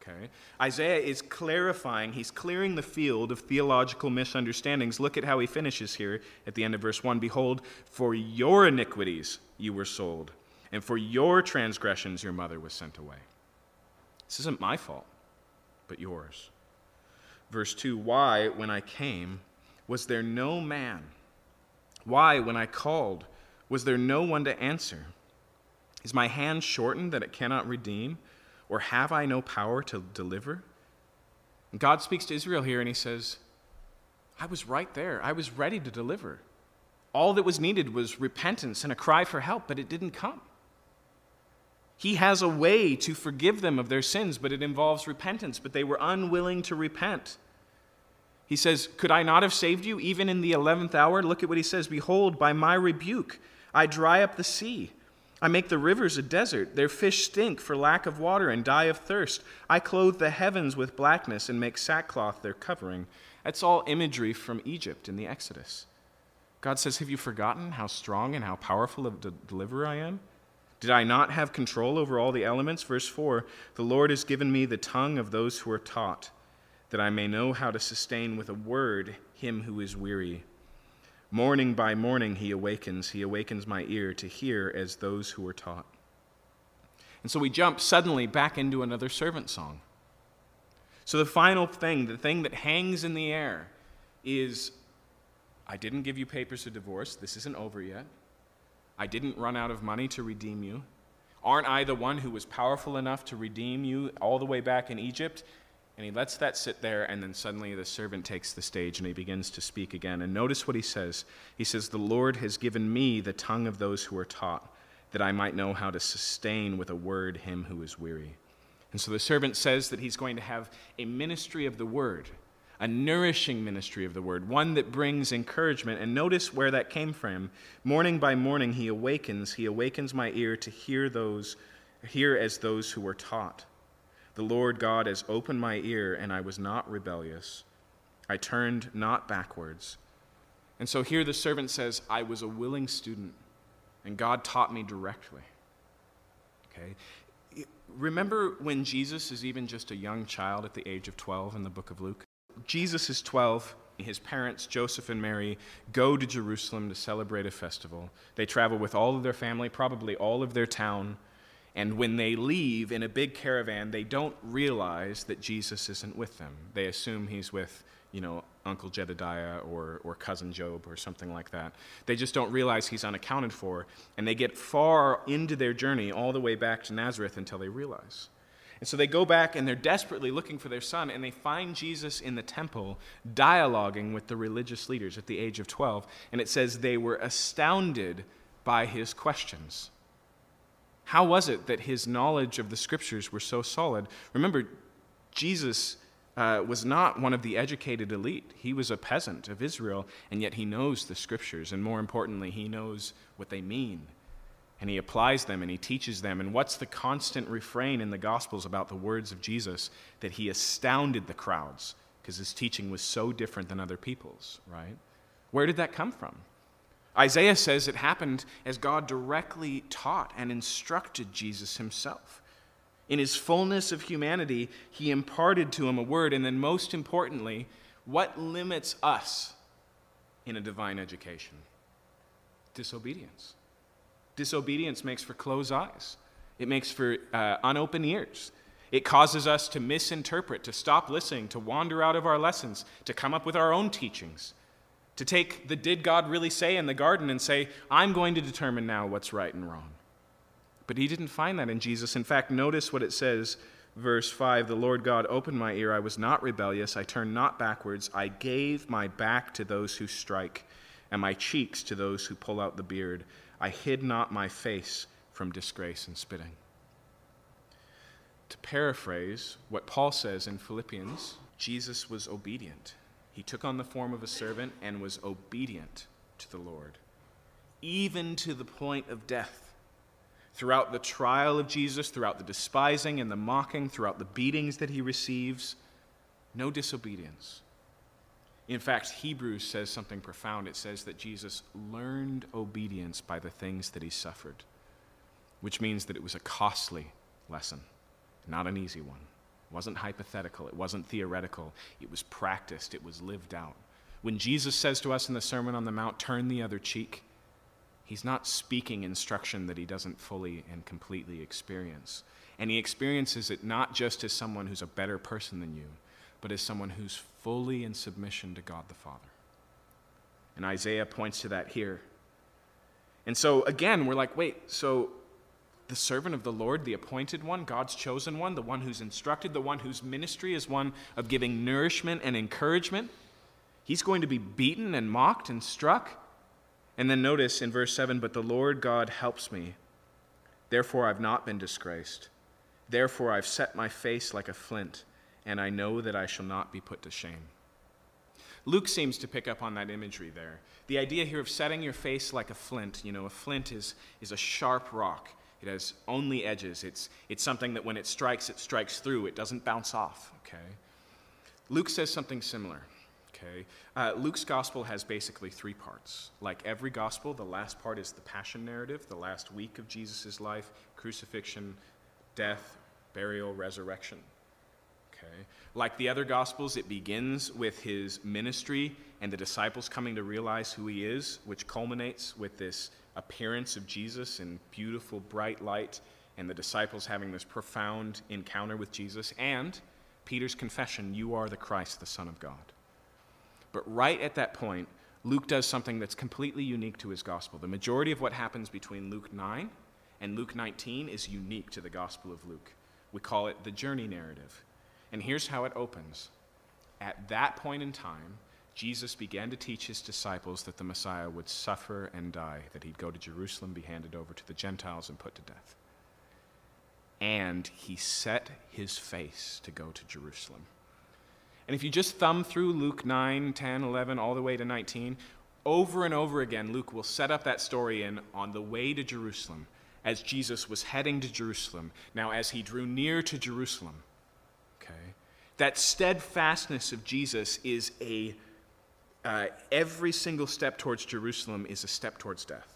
Okay? Isaiah is clarifying, he's clearing the field of theological misunderstandings. Look at how he finishes here at the end of verse 1 Behold, for your iniquities you were sold, and for your transgressions your mother was sent away. This isn't my fault, but yours. Verse 2 Why, when I came, was there no man? Why, when I called, was there no one to answer? Is my hand shortened that it cannot redeem? Or have I no power to deliver? God speaks to Israel here and he says, I was right there. I was ready to deliver. All that was needed was repentance and a cry for help, but it didn't come. He has a way to forgive them of their sins, but it involves repentance. But they were unwilling to repent. He says, Could I not have saved you even in the eleventh hour? Look at what he says Behold, by my rebuke, I dry up the sea. I make the rivers a desert. Their fish stink for lack of water and die of thirst. I clothe the heavens with blackness and make sackcloth their covering. That's all imagery from Egypt in the Exodus. God says, Have you forgotten how strong and how powerful of a deliverer I am? Did I not have control over all the elements? Verse 4 The Lord has given me the tongue of those who are taught, that I may know how to sustain with a word him who is weary. Morning by morning he awakens, he awakens my ear to hear as those who are taught. And so we jump suddenly back into another servant song. So the final thing, the thing that hangs in the air, is I didn't give you papers of divorce. This isn't over yet. I didn't run out of money to redeem you. Aren't I the one who was powerful enough to redeem you all the way back in Egypt? And he lets that sit there, and then suddenly the servant takes the stage and he begins to speak again. And notice what he says. He says, The Lord has given me the tongue of those who are taught, that I might know how to sustain with a word him who is weary. And so the servant says that he's going to have a ministry of the word a nourishing ministry of the word, one that brings encouragement. And notice where that came from. Morning by morning he awakens, he awakens my ear to hear those hear as those who were taught. The Lord God has opened my ear, and I was not rebellious. I turned not backwards. And so here the servant says, I was a willing student, and God taught me directly. Okay? Remember when Jesus is even just a young child at the age of 12 in the book of Luke? Jesus is 12. His parents, Joseph and Mary, go to Jerusalem to celebrate a festival. They travel with all of their family, probably all of their town. And when they leave in a big caravan, they don't realize that Jesus isn't with them. They assume he's with, you know, Uncle Jedediah or, or Cousin Job or something like that. They just don't realize he's unaccounted for. And they get far into their journey, all the way back to Nazareth, until they realize. And so they go back and they're desperately looking for their son, and they find Jesus in the temple dialoguing with the religious leaders at the age of 12. And it says they were astounded by his questions. How was it that his knowledge of the scriptures were so solid? Remember, Jesus uh, was not one of the educated elite. He was a peasant of Israel, and yet he knows the scriptures, and more importantly, he knows what they mean and he applies them and he teaches them. And what's the constant refrain in the Gospels about the words of Jesus? That he astounded the crowds because his teaching was so different than other people's, right? Where did that come from? Isaiah says it happened as God directly taught and instructed Jesus himself. In his fullness of humanity, he imparted to him a word, and then, most importantly, what limits us in a divine education? Disobedience. Disobedience makes for closed eyes, it makes for uh, unopened ears. It causes us to misinterpret, to stop listening, to wander out of our lessons, to come up with our own teachings, to take the did God really say in the garden and say, I'm going to determine now what's right and wrong. But he didn't find that in Jesus. In fact, notice what it says, verse 5 The Lord God opened my ear. I was not rebellious. I turned not backwards. I gave my back to those who strike, and my cheeks to those who pull out the beard. I hid not my face from disgrace and spitting. To paraphrase what Paul says in Philippians, Jesus was obedient. He took on the form of a servant and was obedient to the Lord, even to the point of death. Throughout the trial of Jesus, throughout the despising and the mocking, throughout the beatings that he receives, no disobedience. In fact, Hebrews says something profound. It says that Jesus learned obedience by the things that he suffered, which means that it was a costly lesson, not an easy one. It wasn't hypothetical, it wasn't theoretical, it was practiced, it was lived out. When Jesus says to us in the Sermon on the Mount, turn the other cheek, he's not speaking instruction that he doesn't fully and completely experience. And he experiences it not just as someone who's a better person than you, but as someone who's fully in submission to God the Father. And Isaiah points to that here. And so, again, we're like, wait, so the servant of the Lord, the appointed one, God's chosen one, the one who's instructed, the one whose ministry is one of giving nourishment and encouragement, he's going to be beaten and mocked and struck. And then notice in verse 7 But the Lord God helps me. Therefore, I've not been disgraced. Therefore, I've set my face like a flint and I know that I shall not be put to shame. Luke seems to pick up on that imagery there. The idea here of setting your face like a flint, you know, a flint is, is a sharp rock. It has only edges. It's, it's something that when it strikes, it strikes through. It doesn't bounce off, okay? Luke says something similar, okay? Uh, Luke's gospel has basically three parts. Like every gospel, the last part is the passion narrative, the last week of Jesus' life crucifixion, death, burial, resurrection. Okay? Like the other Gospels, it begins with his ministry and the disciples coming to realize who he is, which culminates with this appearance of Jesus in beautiful, bright light, and the disciples having this profound encounter with Jesus, and Peter's confession, You are the Christ, the Son of God. But right at that point, Luke does something that's completely unique to his gospel. The majority of what happens between Luke 9 and Luke 19 is unique to the Gospel of Luke. We call it the journey narrative. And here's how it opens. At that point in time, Jesus began to teach his disciples that the Messiah would suffer and die, that he'd go to Jerusalem, be handed over to the Gentiles, and put to death. And he set his face to go to Jerusalem. And if you just thumb through Luke 9, 10, 11, all the way to 19, over and over again, Luke will set up that story in on the way to Jerusalem as Jesus was heading to Jerusalem. Now, as he drew near to Jerusalem, okay, that steadfastness of Jesus is a, uh, every single step towards Jerusalem is a step towards death.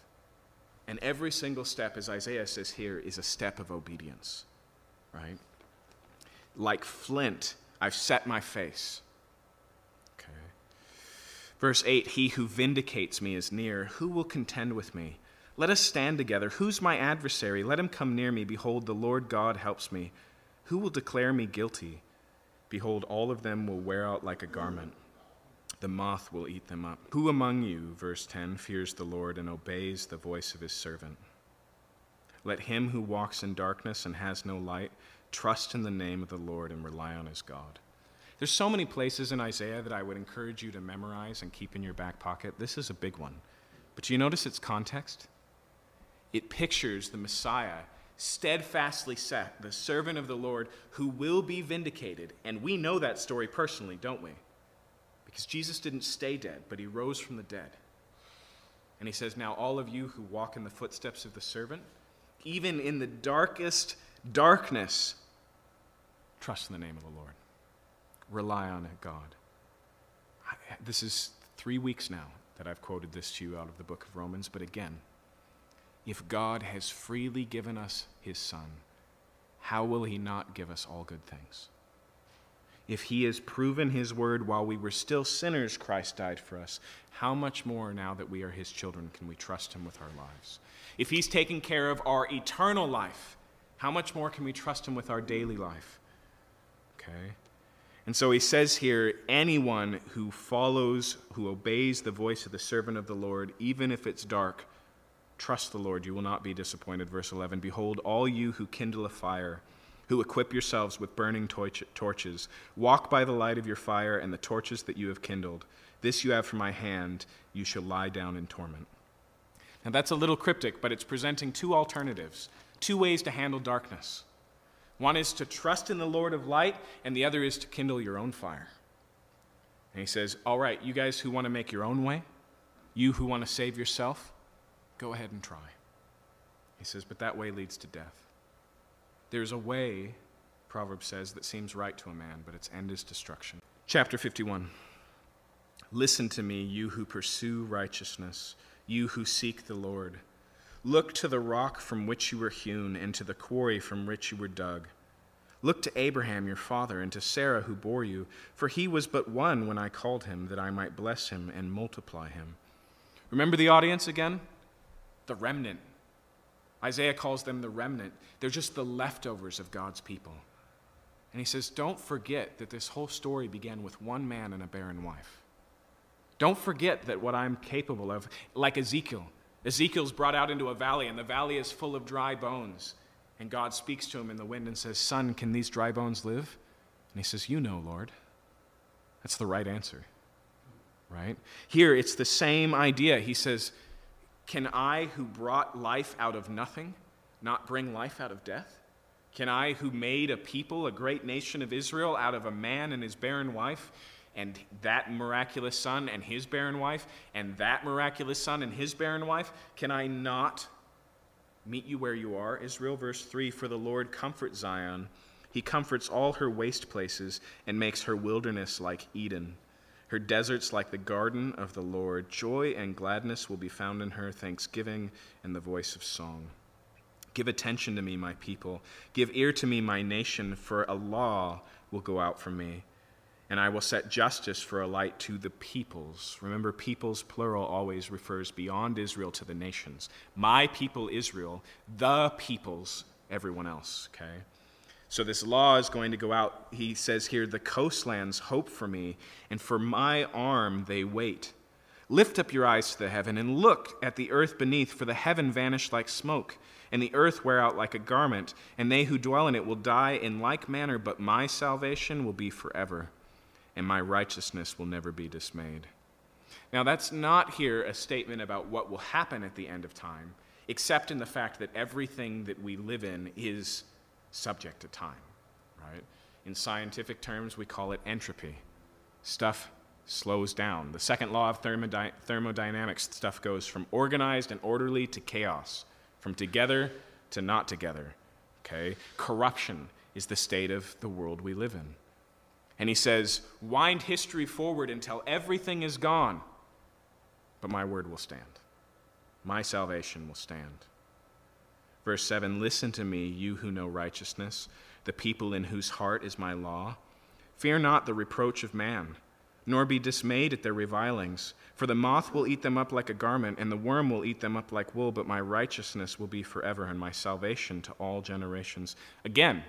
And every single step, as Isaiah says here, is a step of obedience, right? Like flint, I've set my face. Okay. Verse 8 He who vindicates me is near. Who will contend with me? Let us stand together. Who's my adversary? Let him come near me. Behold, the Lord God helps me. Who will declare me guilty? Behold, all of them will wear out like a garment. The moth will eat them up. Who among you, verse 10, fears the Lord and obeys the voice of his servant? Let him who walks in darkness and has no light trust in the name of the Lord and rely on his God. There's so many places in Isaiah that I would encourage you to memorize and keep in your back pocket. This is a big one. But you notice its context? It pictures the Messiah steadfastly set, the servant of the Lord who will be vindicated. And we know that story personally, don't we? Because Jesus didn't stay dead, but he rose from the dead. And he says, Now, all of you who walk in the footsteps of the servant, even in the darkest darkness, trust in the name of the Lord. Rely on God. This is three weeks now that I've quoted this to you out of the book of Romans, but again, if God has freely given us his Son, how will he not give us all good things? If he has proven his word while we were still sinners, Christ died for us, how much more now that we are his children can we trust him with our lives? If he's taken care of our eternal life, how much more can we trust him with our daily life? Okay? And so he says here anyone who follows, who obeys the voice of the servant of the Lord, even if it's dark, Trust the Lord, you will not be disappointed. Verse 11 Behold, all you who kindle a fire, who equip yourselves with burning torches, walk by the light of your fire and the torches that you have kindled. This you have from my hand, you shall lie down in torment. Now that's a little cryptic, but it's presenting two alternatives, two ways to handle darkness. One is to trust in the Lord of light, and the other is to kindle your own fire. And he says, All right, you guys who want to make your own way, you who want to save yourself, Go ahead and try. He says, but that way leads to death. There's a way, Proverbs says, that seems right to a man, but its end is destruction. Chapter 51. Listen to me, you who pursue righteousness, you who seek the Lord. Look to the rock from which you were hewn, and to the quarry from which you were dug. Look to Abraham your father, and to Sarah who bore you, for he was but one when I called him, that I might bless him and multiply him. Remember the audience again? the remnant. Isaiah calls them the remnant. They're just the leftovers of God's people. And he says, Don't forget that this whole story began with one man and a barren wife. Don't forget that what I'm capable of, like Ezekiel, Ezekiel's brought out into a valley, and the valley is full of dry bones. And God speaks to him in the wind and says, Son, can these dry bones live? And he says, You know, Lord. That's the right answer, right? Here, it's the same idea. He says, can I, who brought life out of nothing, not bring life out of death? Can I, who made a people, a great nation of Israel, out of a man and his barren wife, and that miraculous son and his barren wife, and that miraculous son and his barren wife, can I not meet you where you are? Israel, verse 3 For the Lord comforts Zion. He comforts all her waste places and makes her wilderness like Eden her deserts like the garden of the Lord. Joy and gladness will be found in her, thanksgiving and the voice of song. Give attention to me, my people. Give ear to me, my nation, for a law will go out from me, and I will set justice for a light to the peoples. Remember, peoples, plural, always refers beyond Israel to the nations. My people, Israel, the peoples, everyone else, okay? So this law is going to go out. He says here, The coastlands hope for me, and for my arm they wait. Lift up your eyes to the heaven and look at the earth beneath, for the heaven vanished like smoke, and the earth wear out like a garment, and they who dwell in it will die in like manner, but my salvation will be forever, and my righteousness will never be dismayed. Now, that's not here a statement about what will happen at the end of time, except in the fact that everything that we live in is subject to time, right? In scientific terms, we call it entropy. Stuff slows down. The second law of thermody- thermodynamics stuff goes from organized and orderly to chaos, from together to not together. Okay? Corruption is the state of the world we live in. And he says, wind history forward until everything is gone, but my word will stand. My salvation will stand. Verse 7 Listen to me, you who know righteousness, the people in whose heart is my law. Fear not the reproach of man, nor be dismayed at their revilings. For the moth will eat them up like a garment, and the worm will eat them up like wool, but my righteousness will be forever, and my salvation to all generations. Again,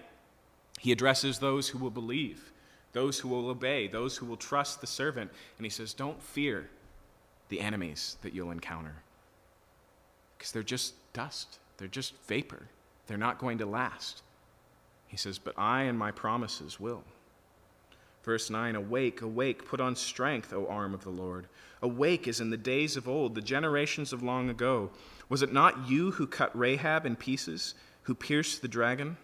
he addresses those who will believe, those who will obey, those who will trust the servant. And he says, Don't fear the enemies that you'll encounter, because they're just dust. They're just vapor, they're not going to last. He says, But I and my promises will. Verse 9 Awake, awake, put on strength, O arm of the Lord. Awake as in the days of old, the generations of long ago. Was it not you who cut Rahab in pieces, who pierced the dragon?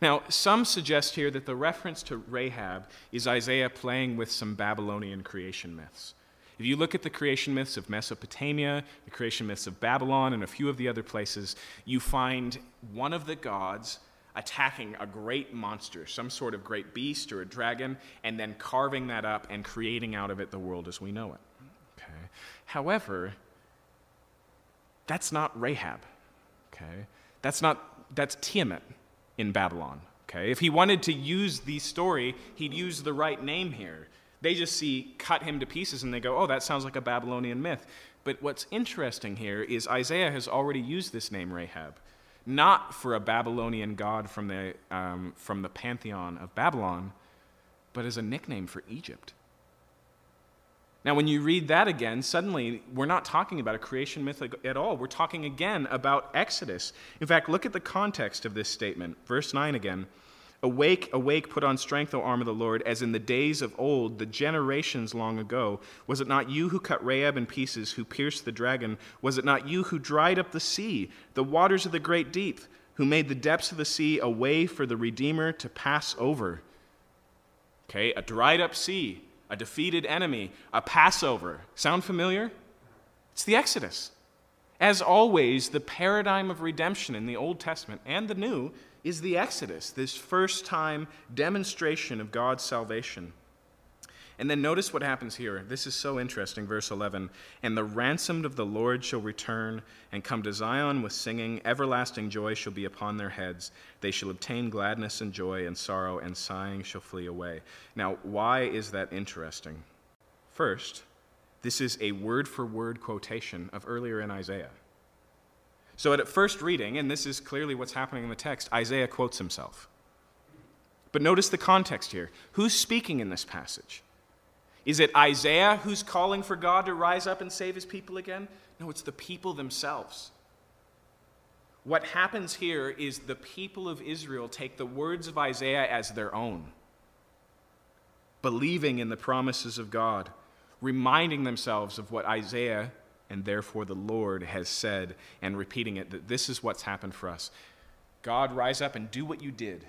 Now, some suggest here that the reference to Rahab is Isaiah playing with some Babylonian creation myths. If you look at the creation myths of Mesopotamia, the creation myths of Babylon, and a few of the other places, you find one of the gods attacking a great monster, some sort of great beast or a dragon, and then carving that up and creating out of it the world as we know it. Okay. However, that's not Rahab. Okay. That's not that's Tiamat in Babylon. Okay. If he wanted to use the story, he'd use the right name here. They just see cut him to pieces and they go, "Oh, that sounds like a Babylonian myth." But what's interesting here is Isaiah has already used this name Rahab not for a Babylonian god from the, um, from the pantheon of Babylon, but as a nickname for Egypt. Now, when you read that again, suddenly we're not talking about a creation myth at all. We're talking again about Exodus. In fact, look at the context of this statement. Verse 9 again. Awake, awake, put on strength, O arm of the Lord, as in the days of old, the generations long ago. Was it not you who cut Rahab in pieces, who pierced the dragon? Was it not you who dried up the sea, the waters of the great deep, who made the depths of the sea a way for the Redeemer to pass over? Okay, a dried up sea, a defeated enemy, a Passover. Sound familiar? It's the Exodus. As always, the paradigm of redemption in the Old Testament and the New is the Exodus, this first time demonstration of God's salvation. And then notice what happens here. This is so interesting. Verse 11 And the ransomed of the Lord shall return and come to Zion with singing. Everlasting joy shall be upon their heads. They shall obtain gladness and joy, and sorrow and sighing shall flee away. Now, why is that interesting? First, this is a word for word quotation of earlier in Isaiah. So, at first reading, and this is clearly what's happening in the text, Isaiah quotes himself. But notice the context here. Who's speaking in this passage? Is it Isaiah who's calling for God to rise up and save his people again? No, it's the people themselves. What happens here is the people of Israel take the words of Isaiah as their own, believing in the promises of God, reminding themselves of what Isaiah and therefore the Lord has said, and repeating it, that this is what's happened for us. God, rise up and do what you did,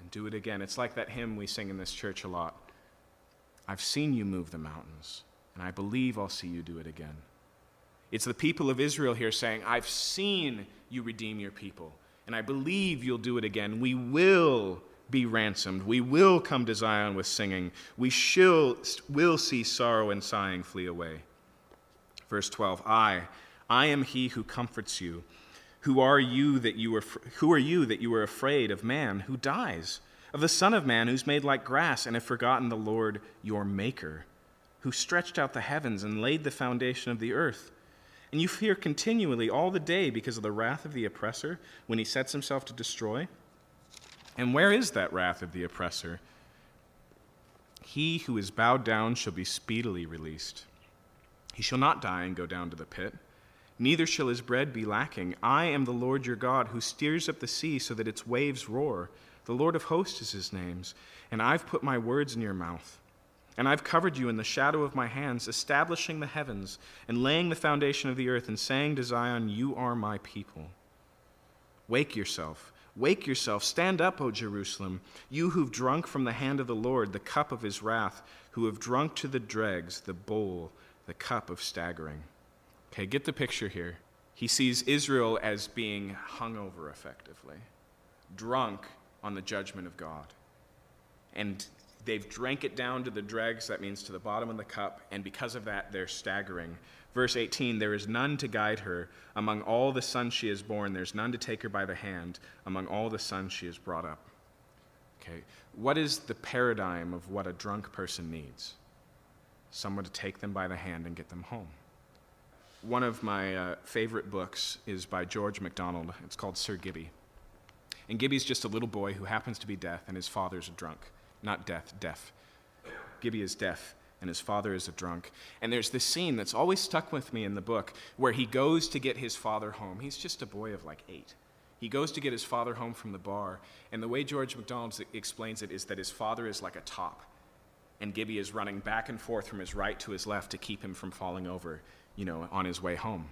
and do it again. It's like that hymn we sing in this church a lot I've seen you move the mountains, and I believe I'll see you do it again. It's the people of Israel here saying, I've seen you redeem your people, and I believe you'll do it again. We will be ransomed. We will come to Zion with singing. We shall, will see sorrow and sighing flee away. Verse 12 I, I am he who comforts you. Who are you that you are, who are you that you are afraid of man who dies? Of the Son of Man who's made like grass and have forgotten the Lord your Maker, who stretched out the heavens and laid the foundation of the earth. And you fear continually all the day because of the wrath of the oppressor when he sets himself to destroy? And where is that wrath of the oppressor? He who is bowed down shall be speedily released. He shall not die and go down to the pit, neither shall his bread be lacking. I am the Lord your God, who steers up the sea so that its waves roar. The Lord of hosts is his name, and I've put my words in your mouth. And I've covered you in the shadow of my hands, establishing the heavens and laying the foundation of the earth, and saying to Zion, You are my people. Wake yourself. Wake yourself. Stand up, O Jerusalem, you who've drunk from the hand of the Lord the cup of his wrath, who have drunk to the dregs the bowl the cup of staggering. Okay, get the picture here. He sees Israel as being hungover effectively, drunk on the judgment of God. And they've drank it down to the dregs, that means to the bottom of the cup, and because of that, they're staggering. Verse 18 There is none to guide her. Among all the sons she has born, there's none to take her by the hand. Among all the sons she has brought up. Okay, what is the paradigm of what a drunk person needs? Someone to take them by the hand and get them home. One of my uh, favorite books is by George MacDonald. It's called Sir Gibbie. And Gibbie's just a little boy who happens to be deaf, and his father's a drunk. Not deaf, deaf. Gibbie is deaf, and his father is a drunk. And there's this scene that's always stuck with me in the book where he goes to get his father home. He's just a boy of like eight. He goes to get his father home from the bar, and the way George MacDonald explains it is that his father is like a top, and Gibbie is running back and forth from his right to his left to keep him from falling over, you know, on his way home.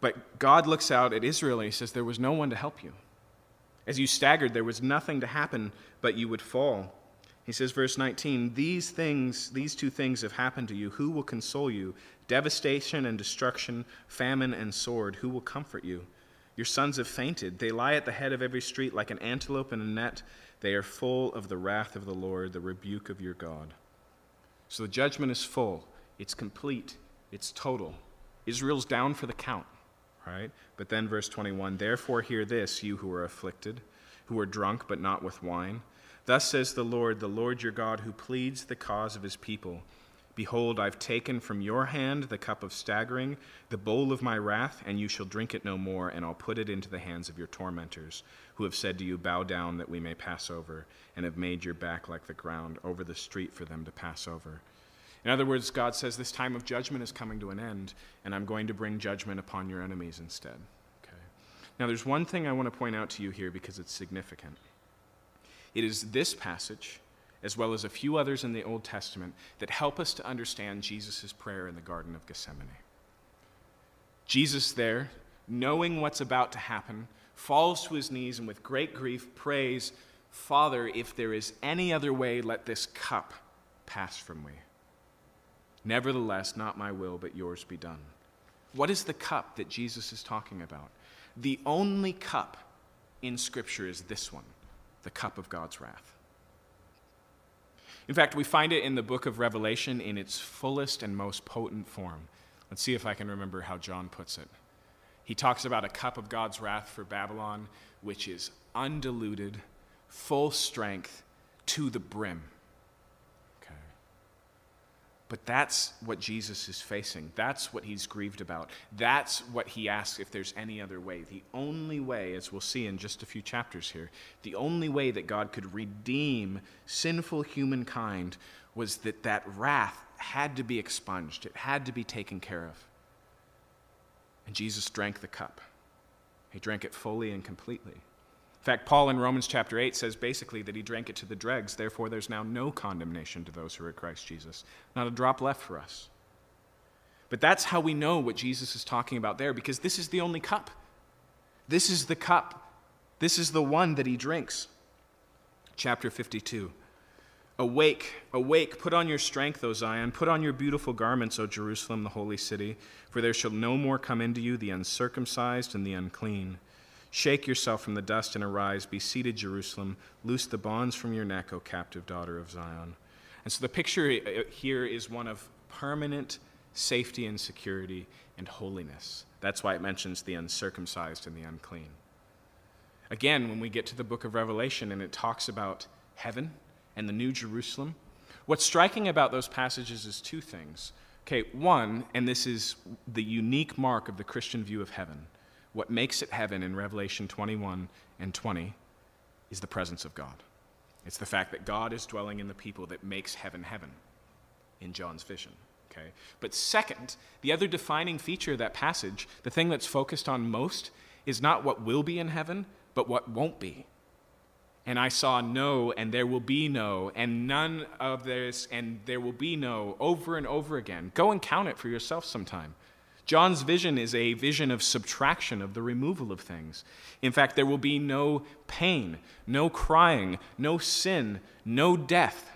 But God looks out at Israel and he says, There was no one to help you. As you staggered, there was nothing to happen but you would fall. He says, verse 19, These things, these two things have happened to you. Who will console you? Devastation and destruction, famine and sword. Who will comfort you? Your sons have fainted. They lie at the head of every street like an antelope in a net. They are full of the wrath of the Lord, the rebuke of your God. So the judgment is full, it's complete, it's total. Israel's down for the count, right? But then, verse 21 Therefore, hear this, you who are afflicted, who are drunk, but not with wine. Thus says the Lord, the Lord your God, who pleads the cause of his people. Behold, I've taken from your hand the cup of staggering, the bowl of my wrath, and you shall drink it no more, and I'll put it into the hands of your tormentors, who have said to you, Bow down that we may pass over, and have made your back like the ground over the street for them to pass over. In other words, God says, This time of judgment is coming to an end, and I'm going to bring judgment upon your enemies instead. Okay. Now, there's one thing I want to point out to you here because it's significant. It is this passage as well as a few others in the Old Testament, that help us to understand Jesus' prayer in the Garden of Gethsemane. Jesus, there, knowing what's about to happen, falls to his knees and with great grief prays, Father, if there is any other way, let this cup pass from me. Nevertheless, not my will, but yours be done. What is the cup that Jesus is talking about? The only cup in Scripture is this one the cup of God's wrath. In fact, we find it in the book of Revelation in its fullest and most potent form. Let's see if I can remember how John puts it. He talks about a cup of God's wrath for Babylon, which is undiluted, full strength, to the brim. Okay. But that's what Jesus is facing. That's what he's grieved about. That's what he asks if there's any other way. The only way, as we'll see in just a few chapters here, the only way that God could redeem sinful humankind was that that wrath had to be expunged, it had to be taken care of. And Jesus drank the cup, he drank it fully and completely. In fact, Paul in Romans chapter 8 says basically that he drank it to the dregs. Therefore, there's now no condemnation to those who are in Christ Jesus. Not a drop left for us. But that's how we know what Jesus is talking about there, because this is the only cup. This is the cup. This is the one that he drinks. Chapter 52. Awake, awake, put on your strength, O Zion, put on your beautiful garments, O Jerusalem, the holy city, for there shall no more come into you the uncircumcised and the unclean Shake yourself from the dust and arise. Be seated, Jerusalem. Loose the bonds from your neck, O captive daughter of Zion. And so the picture uh, here is one of permanent safety and security and holiness. That's why it mentions the uncircumcised and the unclean. Again, when we get to the book of Revelation and it talks about heaven and the New Jerusalem, what's striking about those passages is two things. Okay, one, and this is the unique mark of the Christian view of heaven what makes it heaven in Revelation 21 and 20 is the presence of God. It's the fact that God is dwelling in the people that makes heaven heaven in John's vision. Okay? But second, the other defining feature of that passage, the thing that's focused on most, is not what will be in heaven, but what won't be. And I saw no, and there will be no, and none of this, and there will be no, over and over again. Go and count it for yourself sometime. John's vision is a vision of subtraction, of the removal of things. In fact, there will be no pain, no crying, no sin, no death.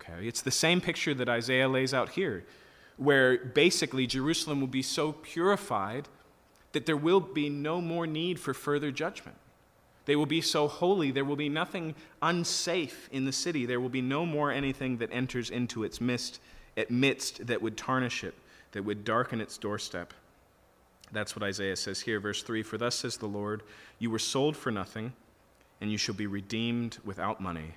Okay? It's the same picture that Isaiah lays out here, where basically Jerusalem will be so purified that there will be no more need for further judgment. They will be so holy, there will be nothing unsafe in the city. There will be no more anything that enters into its midst, at midst that would tarnish it that would darken its doorstep. That's what Isaiah says here, verse 3 For thus says the Lord, You were sold for nothing, and you shall be redeemed without money.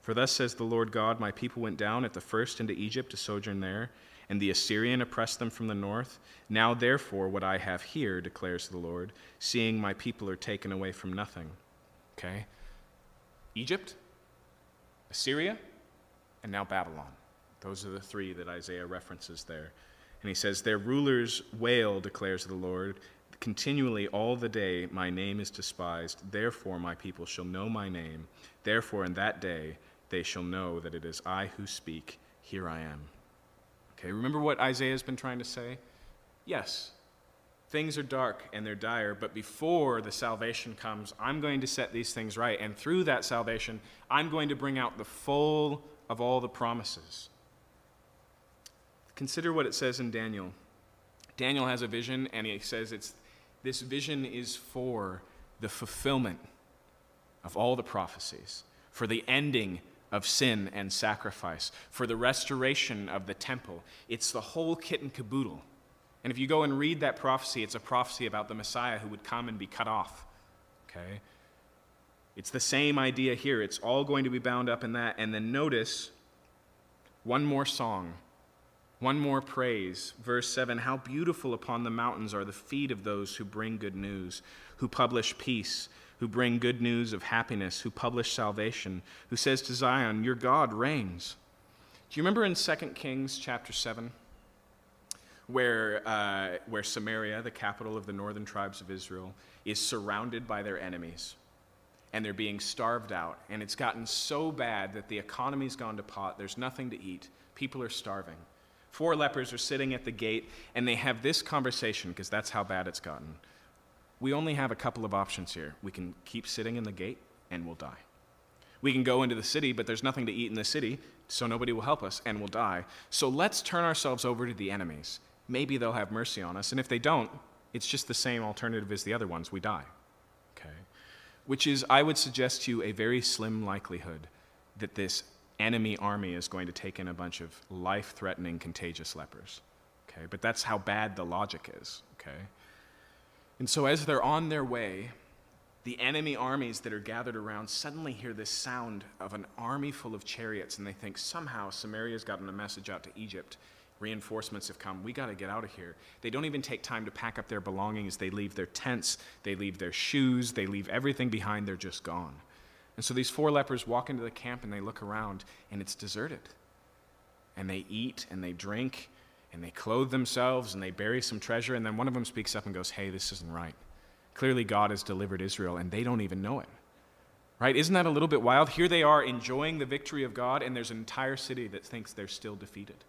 For thus says the Lord God, My people went down at the first into Egypt to sojourn there, and the Assyrian oppressed them from the north. Now, therefore, what I have here, declares the Lord, seeing my people are taken away from nothing. Okay? Egypt, Assyria, and now Babylon. Those are the three that Isaiah references there. And he says, Their rulers wail, declares the Lord. continually all the day my name is despised. Therefore, my people shall know my name. Therefore, in that day they shall know that it is I who speak. Here I am. Okay, remember what Isaiah has been trying to say? Yes, things are dark and they're dire, but before the salvation comes, I'm going to set these things right. And through that salvation, I'm going to bring out the full of all the promises. Consider what it says in Daniel. Daniel has a vision, and he says it's, this vision is for the fulfillment of all the prophecies, for the ending of sin and sacrifice, for the restoration of the temple. It's the whole kit and caboodle. And if you go and read that prophecy, it's a prophecy about the Messiah who would come and be cut off. Okay? It's the same idea here. It's all going to be bound up in that. And then notice one more song, one more praise. Verse 7 How beautiful upon the mountains are the feet of those who bring good news, who publish peace, who bring good news of happiness, who publish salvation, who says to Zion, Your God reigns. Do you remember in 2 Kings chapter 7? where, uh, where Samaria, the capital of the northern tribes of Israel, is surrounded by their enemies. And they're being starved out. And it's gotten so bad that the economy's gone to pot. There's nothing to eat. People are starving. Four lepers are sitting at the gate, and they have this conversation because that's how bad it's gotten. We only have a couple of options here. We can keep sitting in the gate, and we'll die. We can go into the city, but there's nothing to eat in the city, so nobody will help us, and we'll die. So let's turn ourselves over to the enemies maybe they'll have mercy on us. And if they don't, it's just the same alternative as the other ones we die. Okay? Which is, I would suggest to you, a very slim likelihood that this enemy army is going to take in a bunch of life threatening, contagious lepers. Okay? But that's how bad the logic is. Okay? And so as they're on their way, the enemy armies that are gathered around suddenly hear this sound of an army full of chariots, and they think somehow Samaria's gotten a message out to Egypt, Reinforcements have come. We got to get out of here. They don't even take time to pack up their belongings. They leave their tents, they leave their shoes, they leave everything behind. They're just gone. And so these four lepers walk into the camp and they look around, and it's deserted. And they eat and they drink and they clothe themselves and they bury some treasure. And then one of them speaks up and goes, Hey, this isn't right. Clearly, God has delivered Israel, and they don't even know it. Right? Isn't that a little bit wild? Here they are enjoying the victory of God, and there's an entire city that thinks they're still defeated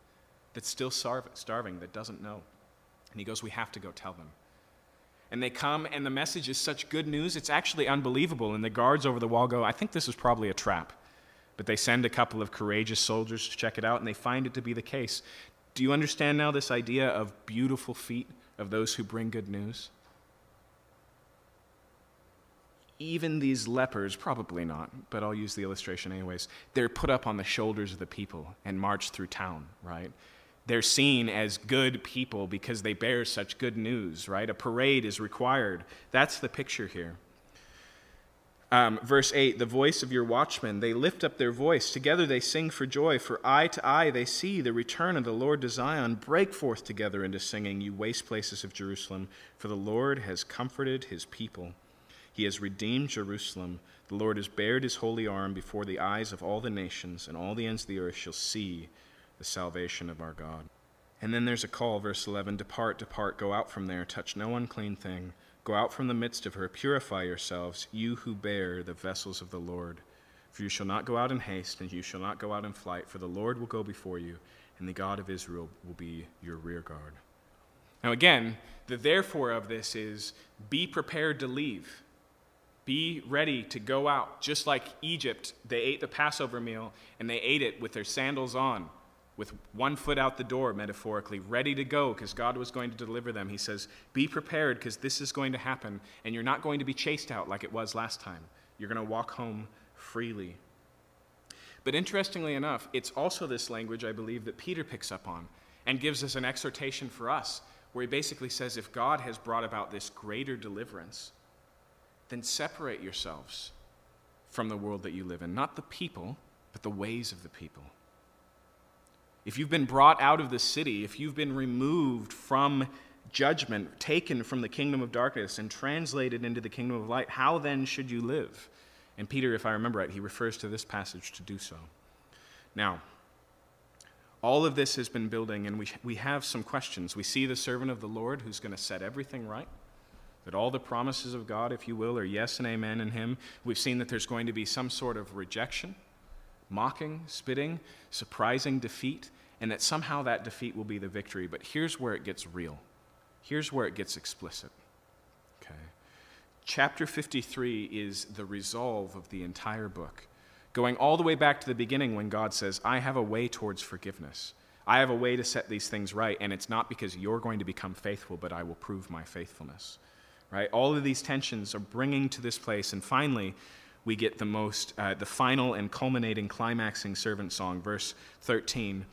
that's still starving, that doesn't know. And he goes, We have to go tell them. And they come, and the message is such good news, it's actually unbelievable. And the guards over the wall go, I think this is probably a trap. But they send a couple of courageous soldiers to check it out, and they find it to be the case. Do you understand now this idea of beautiful feet of those who bring good news? Even these lepers, probably not, but I'll use the illustration anyways, they're put up on the shoulders of the people and marched through town, right? they're seen as good people because they bear such good news, right? A parade is required. That's the picture here. Um, verse 8 The voice of your watchmen, they lift up their voice. Together they sing for joy. For eye to eye they see the return of the Lord to Zion. Break forth together into singing, you waste places of Jerusalem. For the Lord has comforted his people. He has redeemed Jerusalem. The Lord has bared his holy arm before the eyes of all the nations, and all the ends of the earth shall see the salvation of our God. And then there's a call, verse 11 Depart, depart, go out from there, touch no unclean thing. Go out from the midst of her, purify yourselves, you who bear the vessels of the Lord. For you shall not go out in haste, and you shall not go out in flight, for the Lord will go before you, and the God of Israel will be your rear guard. Now, again, the therefore of this is be prepared to leave. Be ready to go out. Just like Egypt, they ate the Passover meal, and they ate it with their sandals on with one foot out the door, metaphorically, ready to go because God was going to deliver them. He says, Be prepared because this is going to happen, and you're not going to be chased out like it was last time. You're going to walk home freely. But interestingly enough, it's also this language, I believe, that Peter picks up on and gives us an exhortation for us, where he basically says, If God has brought about this greater deliverance, then separate yourselves from the world that you live in. Not the people, but the ways of the people if you've been brought out of the city, if you've been removed from judgment, taken from the kingdom of darkness, and translated into the kingdom of light, how then should you live? And Peter, if I remember right, he refers to this passage to do so. Now, all of this has been building, and we, we have some questions. We see the servant of the Lord who's going to set everything right. That all the promises of God, if you will, are yes and amen in Him. We've seen that there's going to be some sort of rejection, mocking, spitting, surprising defeat, and that somehow that defeat will be the victory. But here's where it gets real. Here's where it gets explicit. Okay. Chapter 53 is the resolve of the entire book, going all the way back to the beginning when God says, I have a way towards forgiveness. I have a way to set these things right, and it's not because you're going to become faithful, but I will prove my faithfulness. Right? All of these tensions are bringing to this place, and finally, we get the most, uh, the final and culminating, climaxing servant song, verse 13.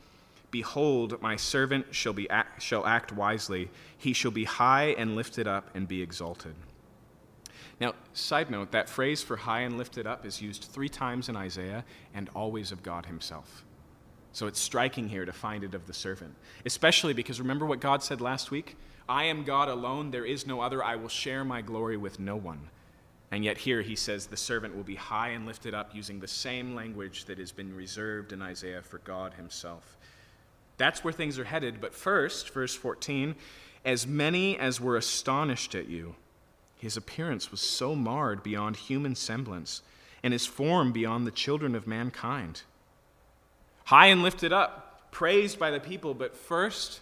Behold, my servant shall, be act, shall act wisely. He shall be high and lifted up and be exalted. Now, side note, that phrase for high and lifted up is used three times in Isaiah and always of God himself. So it's striking here to find it of the servant, especially because remember what God said last week? I am God alone, there is no other. I will share my glory with no one. And yet here he says the servant will be high and lifted up using the same language that has been reserved in Isaiah for God himself. That's where things are headed. But first, verse 14, as many as were astonished at you, his appearance was so marred beyond human semblance, and his form beyond the children of mankind. High and lifted up, praised by the people, but first,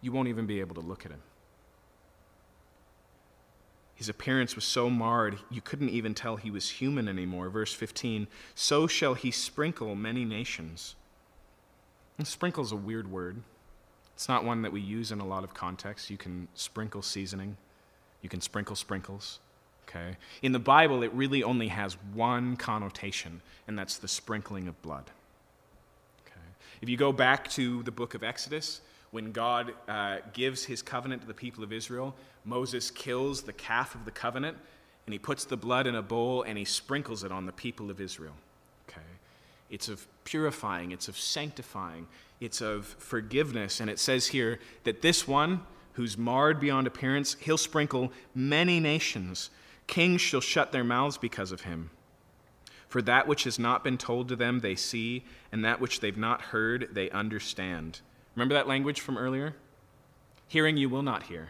you won't even be able to look at him. His appearance was so marred, you couldn't even tell he was human anymore. Verse 15 So shall he sprinkle many nations. And sprinkle is a weird word. It's not one that we use in a lot of contexts. You can sprinkle seasoning, you can sprinkle sprinkles. Okay? In the Bible, it really only has one connotation, and that's the sprinkling of blood. Okay? If you go back to the book of Exodus, when God uh, gives his covenant to the people of Israel, Moses kills the calf of the covenant, and he puts the blood in a bowl and he sprinkles it on the people of Israel. Okay? It's of purifying, it's of sanctifying, it's of forgiveness. And it says here that this one, who's marred beyond appearance, he'll sprinkle many nations. Kings shall shut their mouths because of him. For that which has not been told to them, they see, and that which they've not heard, they understand. Remember that language from earlier? Hearing you will not hear,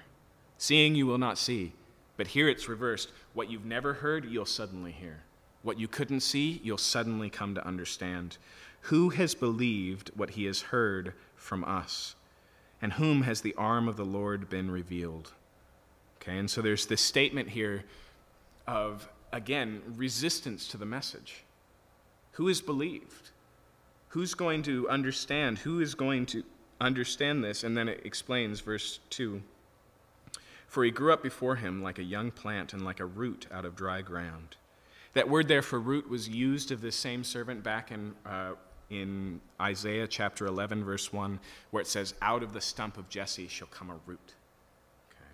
seeing you will not see. But here it's reversed. What you've never heard, you'll suddenly hear. What you couldn't see, you'll suddenly come to understand. Who has believed what he has heard from us? And whom has the arm of the Lord been revealed? Okay, and so there's this statement here of, again, resistance to the message. Who has believed? Who's going to understand? Who is going to understand this? And then it explains, verse 2 For he grew up before him like a young plant and like a root out of dry ground. That word there for root was used of this same servant back in, uh, in Isaiah chapter 11, verse 1, where it says, Out of the stump of Jesse shall come a root. Okay.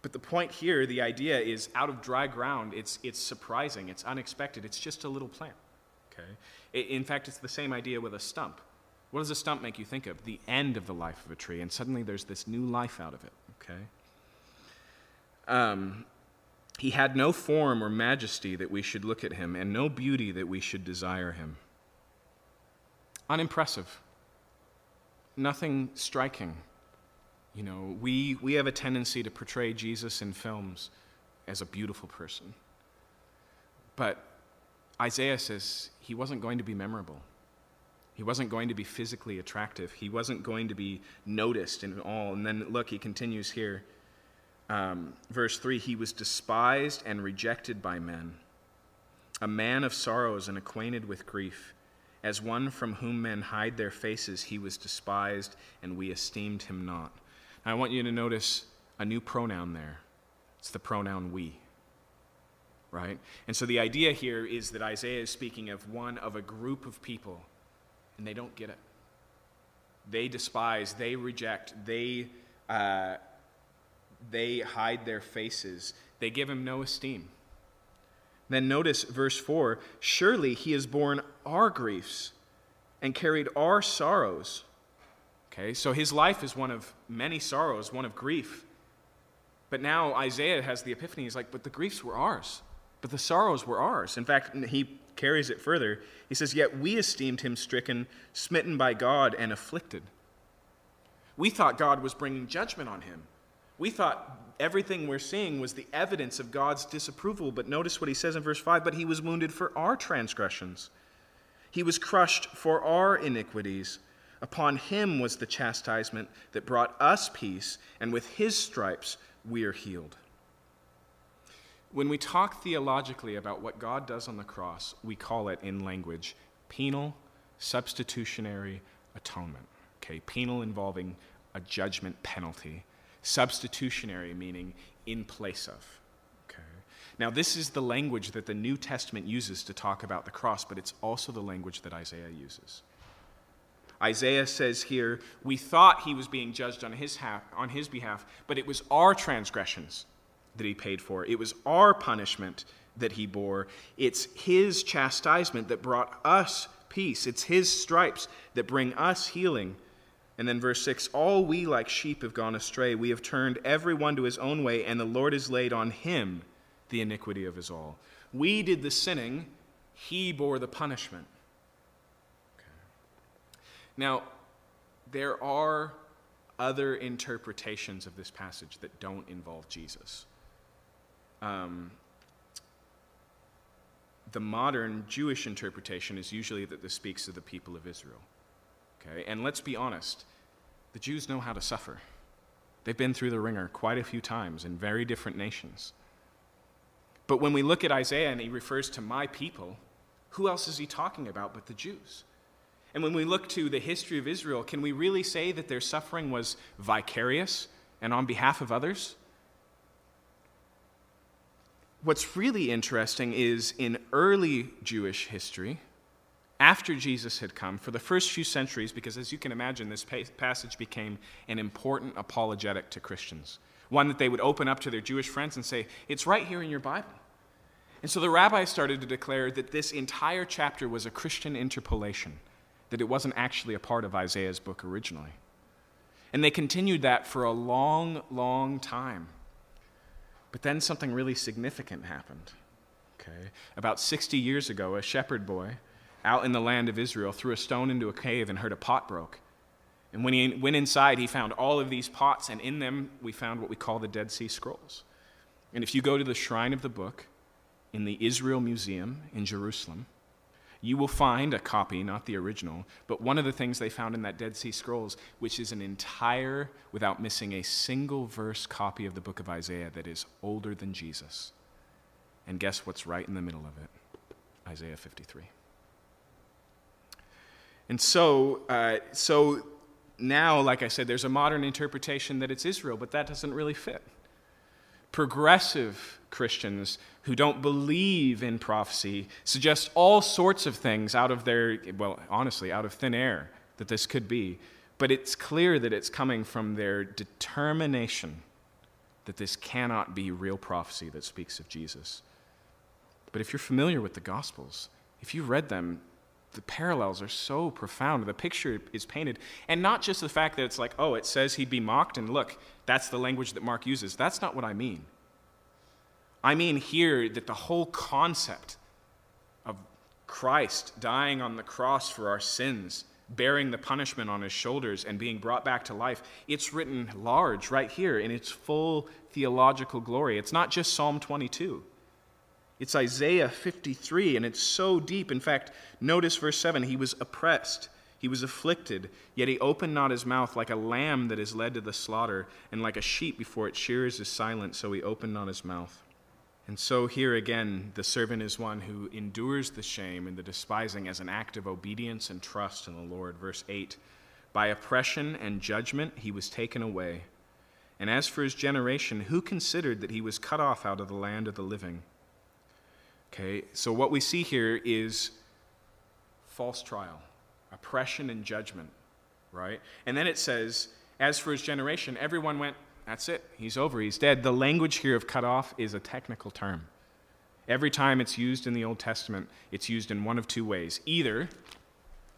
But the point here, the idea is out of dry ground, it's, it's surprising, it's unexpected, it's just a little plant. Okay? In fact, it's the same idea with a stump. What does a stump make you think of? The end of the life of a tree, and suddenly there's this new life out of it. Okay? Um, he had no form or majesty that we should look at him, and no beauty that we should desire him. Unimpressive. Nothing striking. You know, we, we have a tendency to portray Jesus in films as a beautiful person. But Isaiah says he wasn't going to be memorable. He wasn't going to be physically attractive. He wasn't going to be noticed in all. And then look, he continues here um, verse 3 He was despised and rejected by men, a man of sorrows and acquainted with grief. As one from whom men hide their faces, he was despised, and we esteemed him not. Now, I want you to notice a new pronoun there. It's the pronoun we. Right? And so the idea here is that Isaiah is speaking of one of a group of people, and they don't get it. They despise, they reject, they uh, they hide their faces. They give him no esteem. Then notice verse 4 Surely he has borne our griefs and carried our sorrows. Okay, so his life is one of many sorrows, one of grief. But now Isaiah has the epiphany. He's like, but the griefs were ours, but the sorrows were ours. In fact, he carries it further. He says, Yet we esteemed him stricken, smitten by God, and afflicted. We thought God was bringing judgment on him. We thought everything we're seeing was the evidence of God's disapproval, but notice what he says in verse 5 But he was wounded for our transgressions, he was crushed for our iniquities. Upon him was the chastisement that brought us peace, and with his stripes we are healed. When we talk theologically about what God does on the cross, we call it in language penal substitutionary atonement. Okay, penal involving a judgment penalty, substitutionary meaning in place of. Okay. Now, this is the language that the New Testament uses to talk about the cross, but it's also the language that Isaiah uses. Isaiah says here, We thought he was being judged on his, half, on his behalf, but it was our transgressions that he paid for. It was our punishment that he bore. It's his chastisement that brought us peace. It's his stripes that bring us healing. And then verse 6 All we like sheep have gone astray. We have turned every one to his own way, and the Lord has laid on him the iniquity of us all. We did the sinning, he bore the punishment. Now, there are other interpretations of this passage that don't involve Jesus. Um, the modern Jewish interpretation is usually that this speaks of the people of Israel. Okay? And let's be honest, the Jews know how to suffer. They've been through the wringer quite a few times in very different nations. But when we look at Isaiah and he refers to my people, who else is he talking about but the Jews? And when we look to the history of Israel, can we really say that their suffering was vicarious and on behalf of others? What's really interesting is in early Jewish history, after Jesus had come, for the first few centuries, because as you can imagine, this passage became an important apologetic to Christians, one that they would open up to their Jewish friends and say, It's right here in your Bible. And so the rabbis started to declare that this entire chapter was a Christian interpolation that it wasn't actually a part of Isaiah's book originally. And they continued that for a long, long time. But then something really significant happened. Okay? About 60 years ago, a shepherd boy out in the land of Israel threw a stone into a cave and heard a pot broke. And when he went inside, he found all of these pots, and in them we found what we call the Dead Sea Scrolls. And if you go to the shrine of the book in the Israel Museum in Jerusalem, you will find a copy, not the original, but one of the things they found in that Dead Sea Scrolls, which is an entire, without missing a single verse copy of the book of Isaiah that is older than Jesus. And guess what's right in the middle of it? Isaiah 53. And so, uh, so now, like I said, there's a modern interpretation that it's Israel, but that doesn't really fit progressive Christians who don't believe in prophecy suggest all sorts of things out of their, well, honestly, out of thin air that this could be. But it's clear that it's coming from their determination that this cannot be real prophecy that speaks of Jesus. But if you're familiar with the Gospels, if you read them, the parallels are so profound. The picture is painted. And not just the fact that it's like, oh, it says he'd be mocked, and look, that's the language that Mark uses. That's not what I mean. I mean here that the whole concept of Christ dying on the cross for our sins, bearing the punishment on his shoulders, and being brought back to life, it's written large right here in its full theological glory. It's not just Psalm 22. It's Isaiah 53, and it's so deep. In fact, notice verse 7 He was oppressed, he was afflicted, yet he opened not his mouth like a lamb that is led to the slaughter, and like a sheep before its shearers is silent, so he opened not his mouth. And so here again, the servant is one who endures the shame and the despising as an act of obedience and trust in the Lord. Verse 8 By oppression and judgment he was taken away. And as for his generation, who considered that he was cut off out of the land of the living? Okay, so what we see here is false trial, oppression and judgment, right? And then it says, as for his generation, everyone went, that's it, he's over, he's dead. The language here of cut off is a technical term. Every time it's used in the Old Testament, it's used in one of two ways either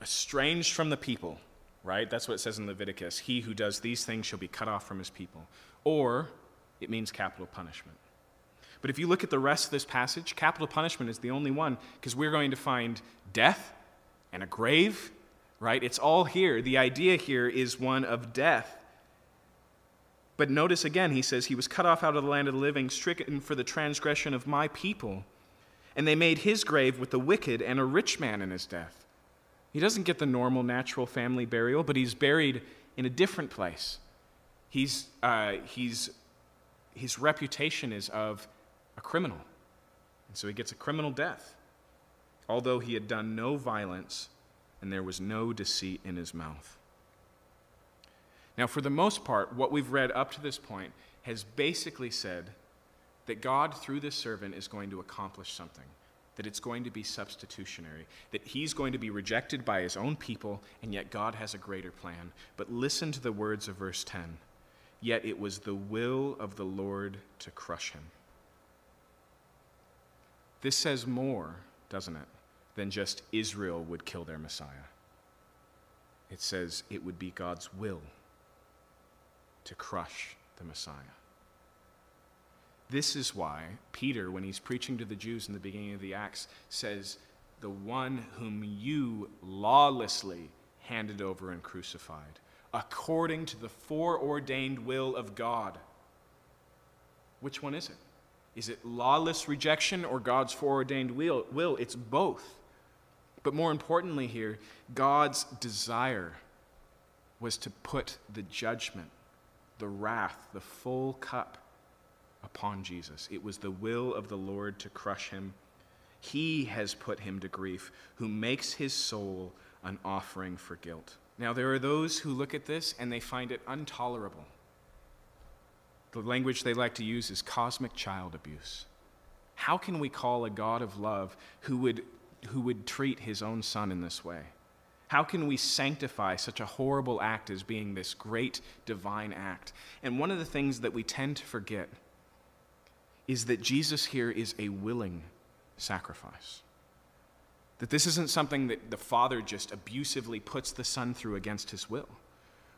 estranged from the people, right? That's what it says in Leviticus. He who does these things shall be cut off from his people. Or it means capital punishment. But if you look at the rest of this passage, capital punishment is the only one because we're going to find death and a grave, right? It's all here. The idea here is one of death. But notice again, he says, He was cut off out of the land of the living, stricken for the transgression of my people. And they made his grave with the wicked and a rich man in his death. He doesn't get the normal, natural family burial, but he's buried in a different place. He's, uh, he's, his reputation is of a criminal. And so he gets a criminal death, although he had done no violence and there was no deceit in his mouth. Now, for the most part, what we've read up to this point has basically said that God, through this servant, is going to accomplish something, that it's going to be substitutionary, that he's going to be rejected by his own people, and yet God has a greater plan. But listen to the words of verse 10 Yet it was the will of the Lord to crush him. This says more, doesn't it, than just Israel would kill their Messiah. It says it would be God's will to crush the Messiah. This is why Peter, when he's preaching to the Jews in the beginning of the Acts, says, The one whom you lawlessly handed over and crucified, according to the foreordained will of God. Which one is it? Is it lawless rejection or God's foreordained will? will? It's both. But more importantly, here, God's desire was to put the judgment the wrath, the full cup upon Jesus. It was the will of the Lord to crush him. He has put him to grief, who makes his soul an offering for guilt. Now, there are those who look at this and they find it intolerable. The language they like to use is cosmic child abuse. How can we call a God of love who would, who would treat his own son in this way? How can we sanctify such a horrible act as being this great divine act? And one of the things that we tend to forget is that Jesus here is a willing sacrifice. That this isn't something that the Father just abusively puts the Son through against his will.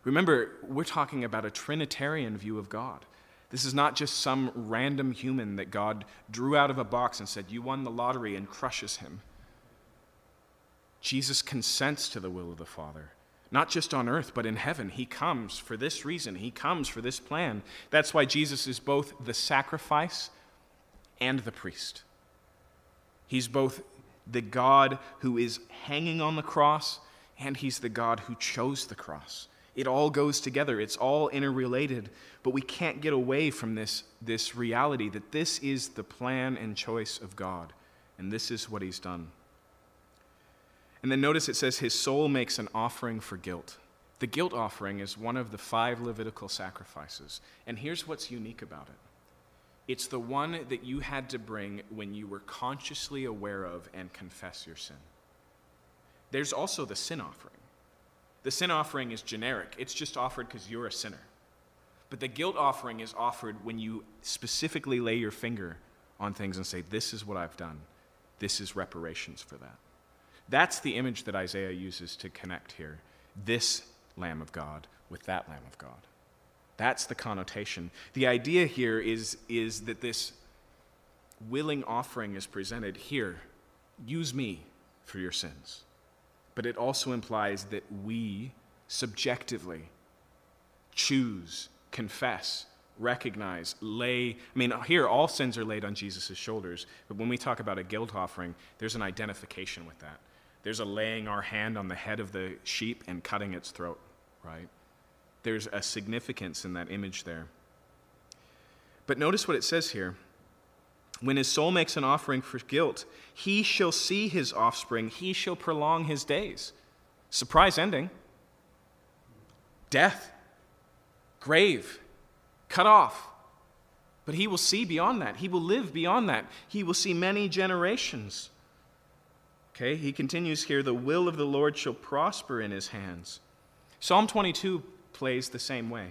Remember, we're talking about a Trinitarian view of God. This is not just some random human that God drew out of a box and said, You won the lottery, and crushes him. Jesus consents to the will of the Father. Not just on earth, but in heaven. He comes for this reason. He comes for this plan. That's why Jesus is both the sacrifice and the priest. He's both the God who is hanging on the cross, and he's the God who chose the cross. It all goes together, it's all interrelated, but we can't get away from this, this reality that this is the plan and choice of God, and this is what he's done. And then notice it says his soul makes an offering for guilt. The guilt offering is one of the five Levitical sacrifices. And here's what's unique about it it's the one that you had to bring when you were consciously aware of and confess your sin. There's also the sin offering. The sin offering is generic, it's just offered because you're a sinner. But the guilt offering is offered when you specifically lay your finger on things and say, This is what I've done. This is reparations for that. That's the image that Isaiah uses to connect here this Lamb of God with that Lamb of God. That's the connotation. The idea here is, is that this willing offering is presented here. Use me for your sins. But it also implies that we subjectively choose, confess, recognize, lay. I mean, here all sins are laid on Jesus' shoulders, but when we talk about a guilt offering, there's an identification with that. There's a laying our hand on the head of the sheep and cutting its throat, right? There's a significance in that image there. But notice what it says here. When his soul makes an offering for guilt, he shall see his offspring, he shall prolong his days. Surprise ending death, grave, cut off. But he will see beyond that. He will live beyond that. He will see many generations. Okay, he continues here the will of the Lord shall prosper in his hands. Psalm 22 plays the same way.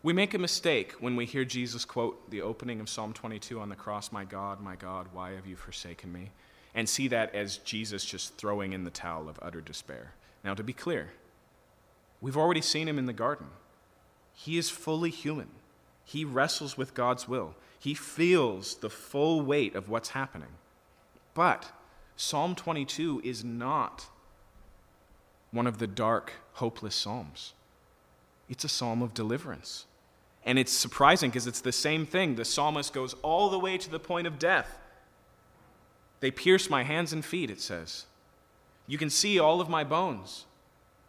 We make a mistake when we hear Jesus quote the opening of Psalm 22 on the cross, My God, my God, why have you forsaken me? And see that as Jesus just throwing in the towel of utter despair. Now, to be clear, we've already seen him in the garden. He is fully human, he wrestles with God's will, he feels the full weight of what's happening. But Psalm 22 is not one of the dark, hopeless Psalms. It's a psalm of deliverance. And it's surprising because it's the same thing. The psalmist goes all the way to the point of death. They pierced my hands and feet, it says. You can see all of my bones.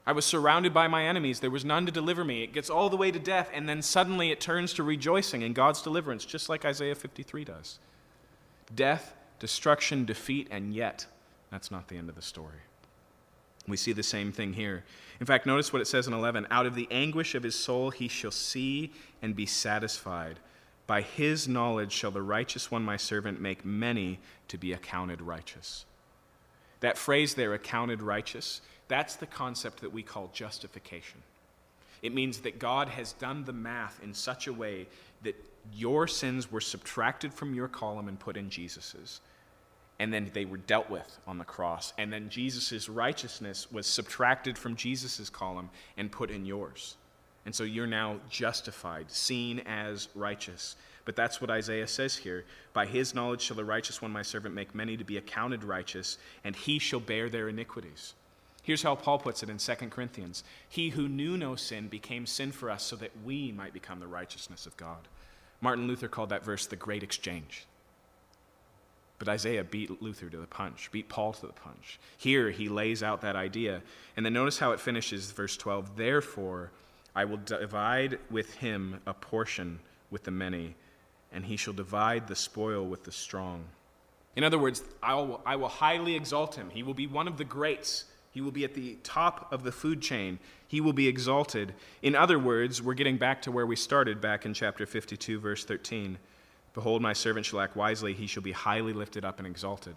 I was surrounded by my enemies. There was none to deliver me. It gets all the way to death, and then suddenly it turns to rejoicing in God's deliverance, just like Isaiah 53 does. Death, destruction, defeat, and yet, that's not the end of the story. We see the same thing here. In fact, notice what it says in 11 Out of the anguish of his soul he shall see and be satisfied. By his knowledge shall the righteous one, my servant, make many to be accounted righteous. That phrase there, accounted righteous, that's the concept that we call justification. It means that God has done the math in such a way that your sins were subtracted from your column and put in Jesus's. And then they were dealt with on the cross. And then Jesus' righteousness was subtracted from Jesus' column and put in yours. And so you're now justified, seen as righteous. But that's what Isaiah says here. By his knowledge shall the righteous one, my servant, make many to be accounted righteous, and he shall bear their iniquities. Here's how Paul puts it in 2 Corinthians He who knew no sin became sin for us so that we might become the righteousness of God. Martin Luther called that verse the great exchange. But Isaiah beat Luther to the punch, beat Paul to the punch. Here he lays out that idea. And then notice how it finishes, verse 12. Therefore, I will divide with him a portion with the many, and he shall divide the spoil with the strong. In other words, I will, I will highly exalt him. He will be one of the greats. He will be at the top of the food chain. He will be exalted. In other words, we're getting back to where we started back in chapter 52, verse 13. Behold, my servant shall act wisely. He shall be highly lifted up and exalted.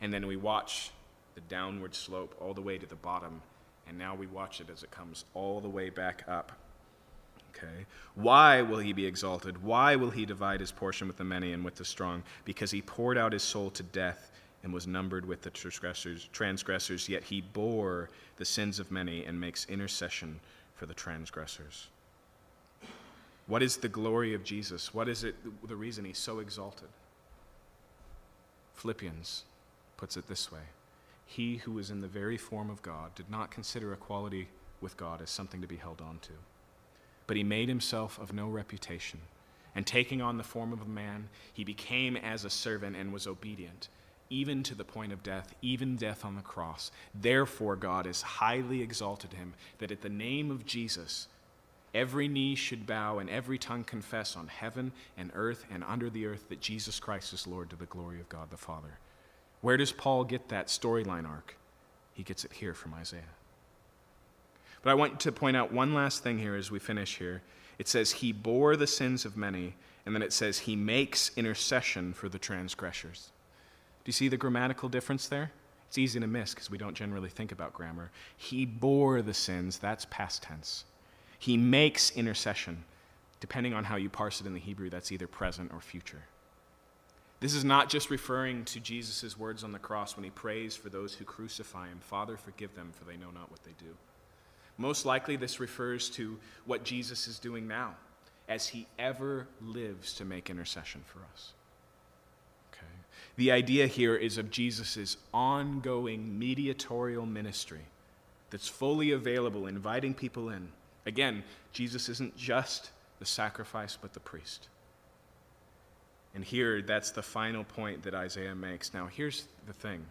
And then we watch the downward slope all the way to the bottom. And now we watch it as it comes all the way back up. Okay. Why will he be exalted? Why will he divide his portion with the many and with the strong? Because he poured out his soul to death and was numbered with the transgressors, transgressors, yet he bore the sins of many and makes intercession for the transgressors. What is the glory of Jesus? What is it the reason he's so exalted? Philippians puts it this way He who was in the very form of God did not consider equality with God as something to be held on to, but he made himself of no reputation. And taking on the form of a man, he became as a servant and was obedient even to the point of death, even death on the cross. Therefore, God has highly exalted him, that at the name of Jesus, every knee should bow and every tongue confess on heaven and earth and under the earth that Jesus Christ is Lord to the glory of God the Father. Where does Paul get that storyline arc? He gets it here from Isaiah. But I want to point out one last thing here as we finish here. It says, He bore the sins of many, and then it says, He makes intercession for the transgressors. Do you see the grammatical difference there? It's easy to miss because we don't generally think about grammar. He bore the sins, that's past tense. He makes intercession. Depending on how you parse it in the Hebrew, that's either present or future. This is not just referring to Jesus' words on the cross when he prays for those who crucify him Father, forgive them, for they know not what they do. Most likely, this refers to what Jesus is doing now, as he ever lives to make intercession for us. Okay. The idea here is of Jesus' ongoing mediatorial ministry that's fully available, inviting people in. Again, Jesus isn't just the sacrifice, but the priest. And here, that's the final point that Isaiah makes. Now, here's the thing,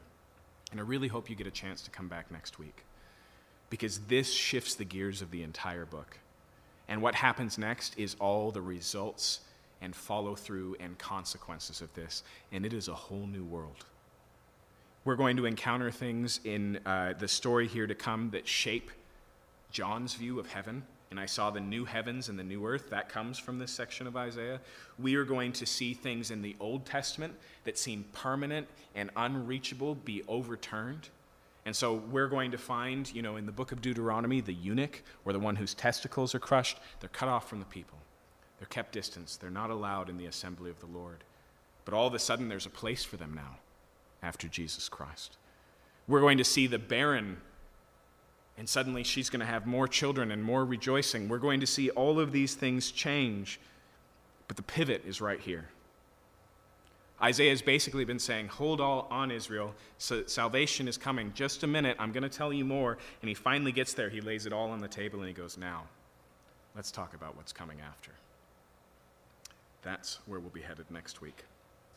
and I really hope you get a chance to come back next week, because this shifts the gears of the entire book. And what happens next is all the results and follow through and consequences of this. And it is a whole new world. We're going to encounter things in uh, the story here to come that shape John's view of heaven. And I saw the new heavens and the new earth. That comes from this section of Isaiah. We are going to see things in the Old Testament that seem permanent and unreachable be overturned. And so we're going to find, you know, in the book of Deuteronomy, the eunuch, or the one whose testicles are crushed, they're cut off from the people. They're kept distance. They're not allowed in the assembly of the Lord. But all of a sudden, there's a place for them now after Jesus Christ. We're going to see the barren, and suddenly she's going to have more children and more rejoicing. We're going to see all of these things change. But the pivot is right here. Isaiah has basically been saying, Hold all on, Israel. So salvation is coming. Just a minute. I'm going to tell you more. And he finally gets there. He lays it all on the table and he goes, Now Let's talk about what's coming after. That's where we'll be headed next week.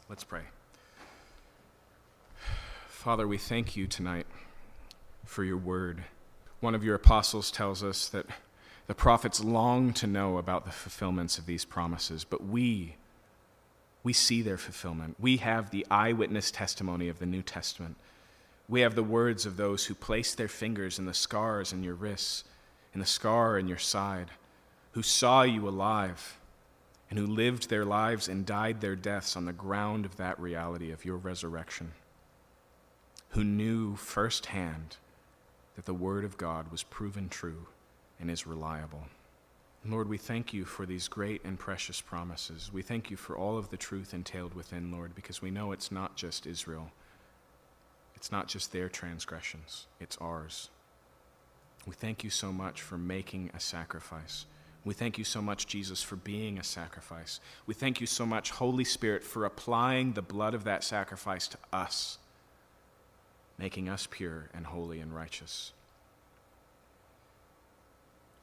Let's pray. Father, we thank you tonight for your word. One of your apostles tells us that the prophets long to know about the fulfillments of these promises, but we, we see their fulfillment. We have the eyewitness testimony of the New Testament. We have the words of those who placed their fingers in the scars in your wrists, in the scar in your side, who saw you alive, and who lived their lives and died their deaths on the ground of that reality of your resurrection, who knew firsthand that the Word of God was proven true and is reliable. Lord, we thank you for these great and precious promises. We thank you for all of the truth entailed within, Lord, because we know it's not just Israel. It's not just their transgressions, it's ours. We thank you so much for making a sacrifice. We thank you so much, Jesus, for being a sacrifice. We thank you so much, Holy Spirit, for applying the blood of that sacrifice to us, making us pure and holy and righteous.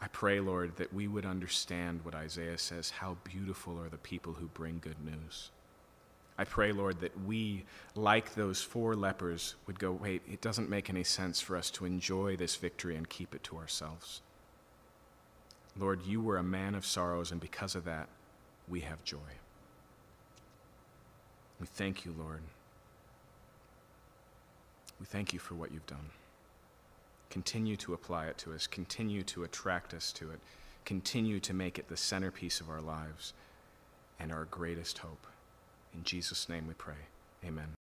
I pray, Lord, that we would understand what Isaiah says how beautiful are the people who bring good news. I pray, Lord, that we, like those four lepers, would go, wait, it doesn't make any sense for us to enjoy this victory and keep it to ourselves. Lord, you were a man of sorrows, and because of that, we have joy. We thank you, Lord. We thank you for what you've done. Continue to apply it to us, continue to attract us to it, continue to make it the centerpiece of our lives and our greatest hope. In Jesus' name we pray. Amen.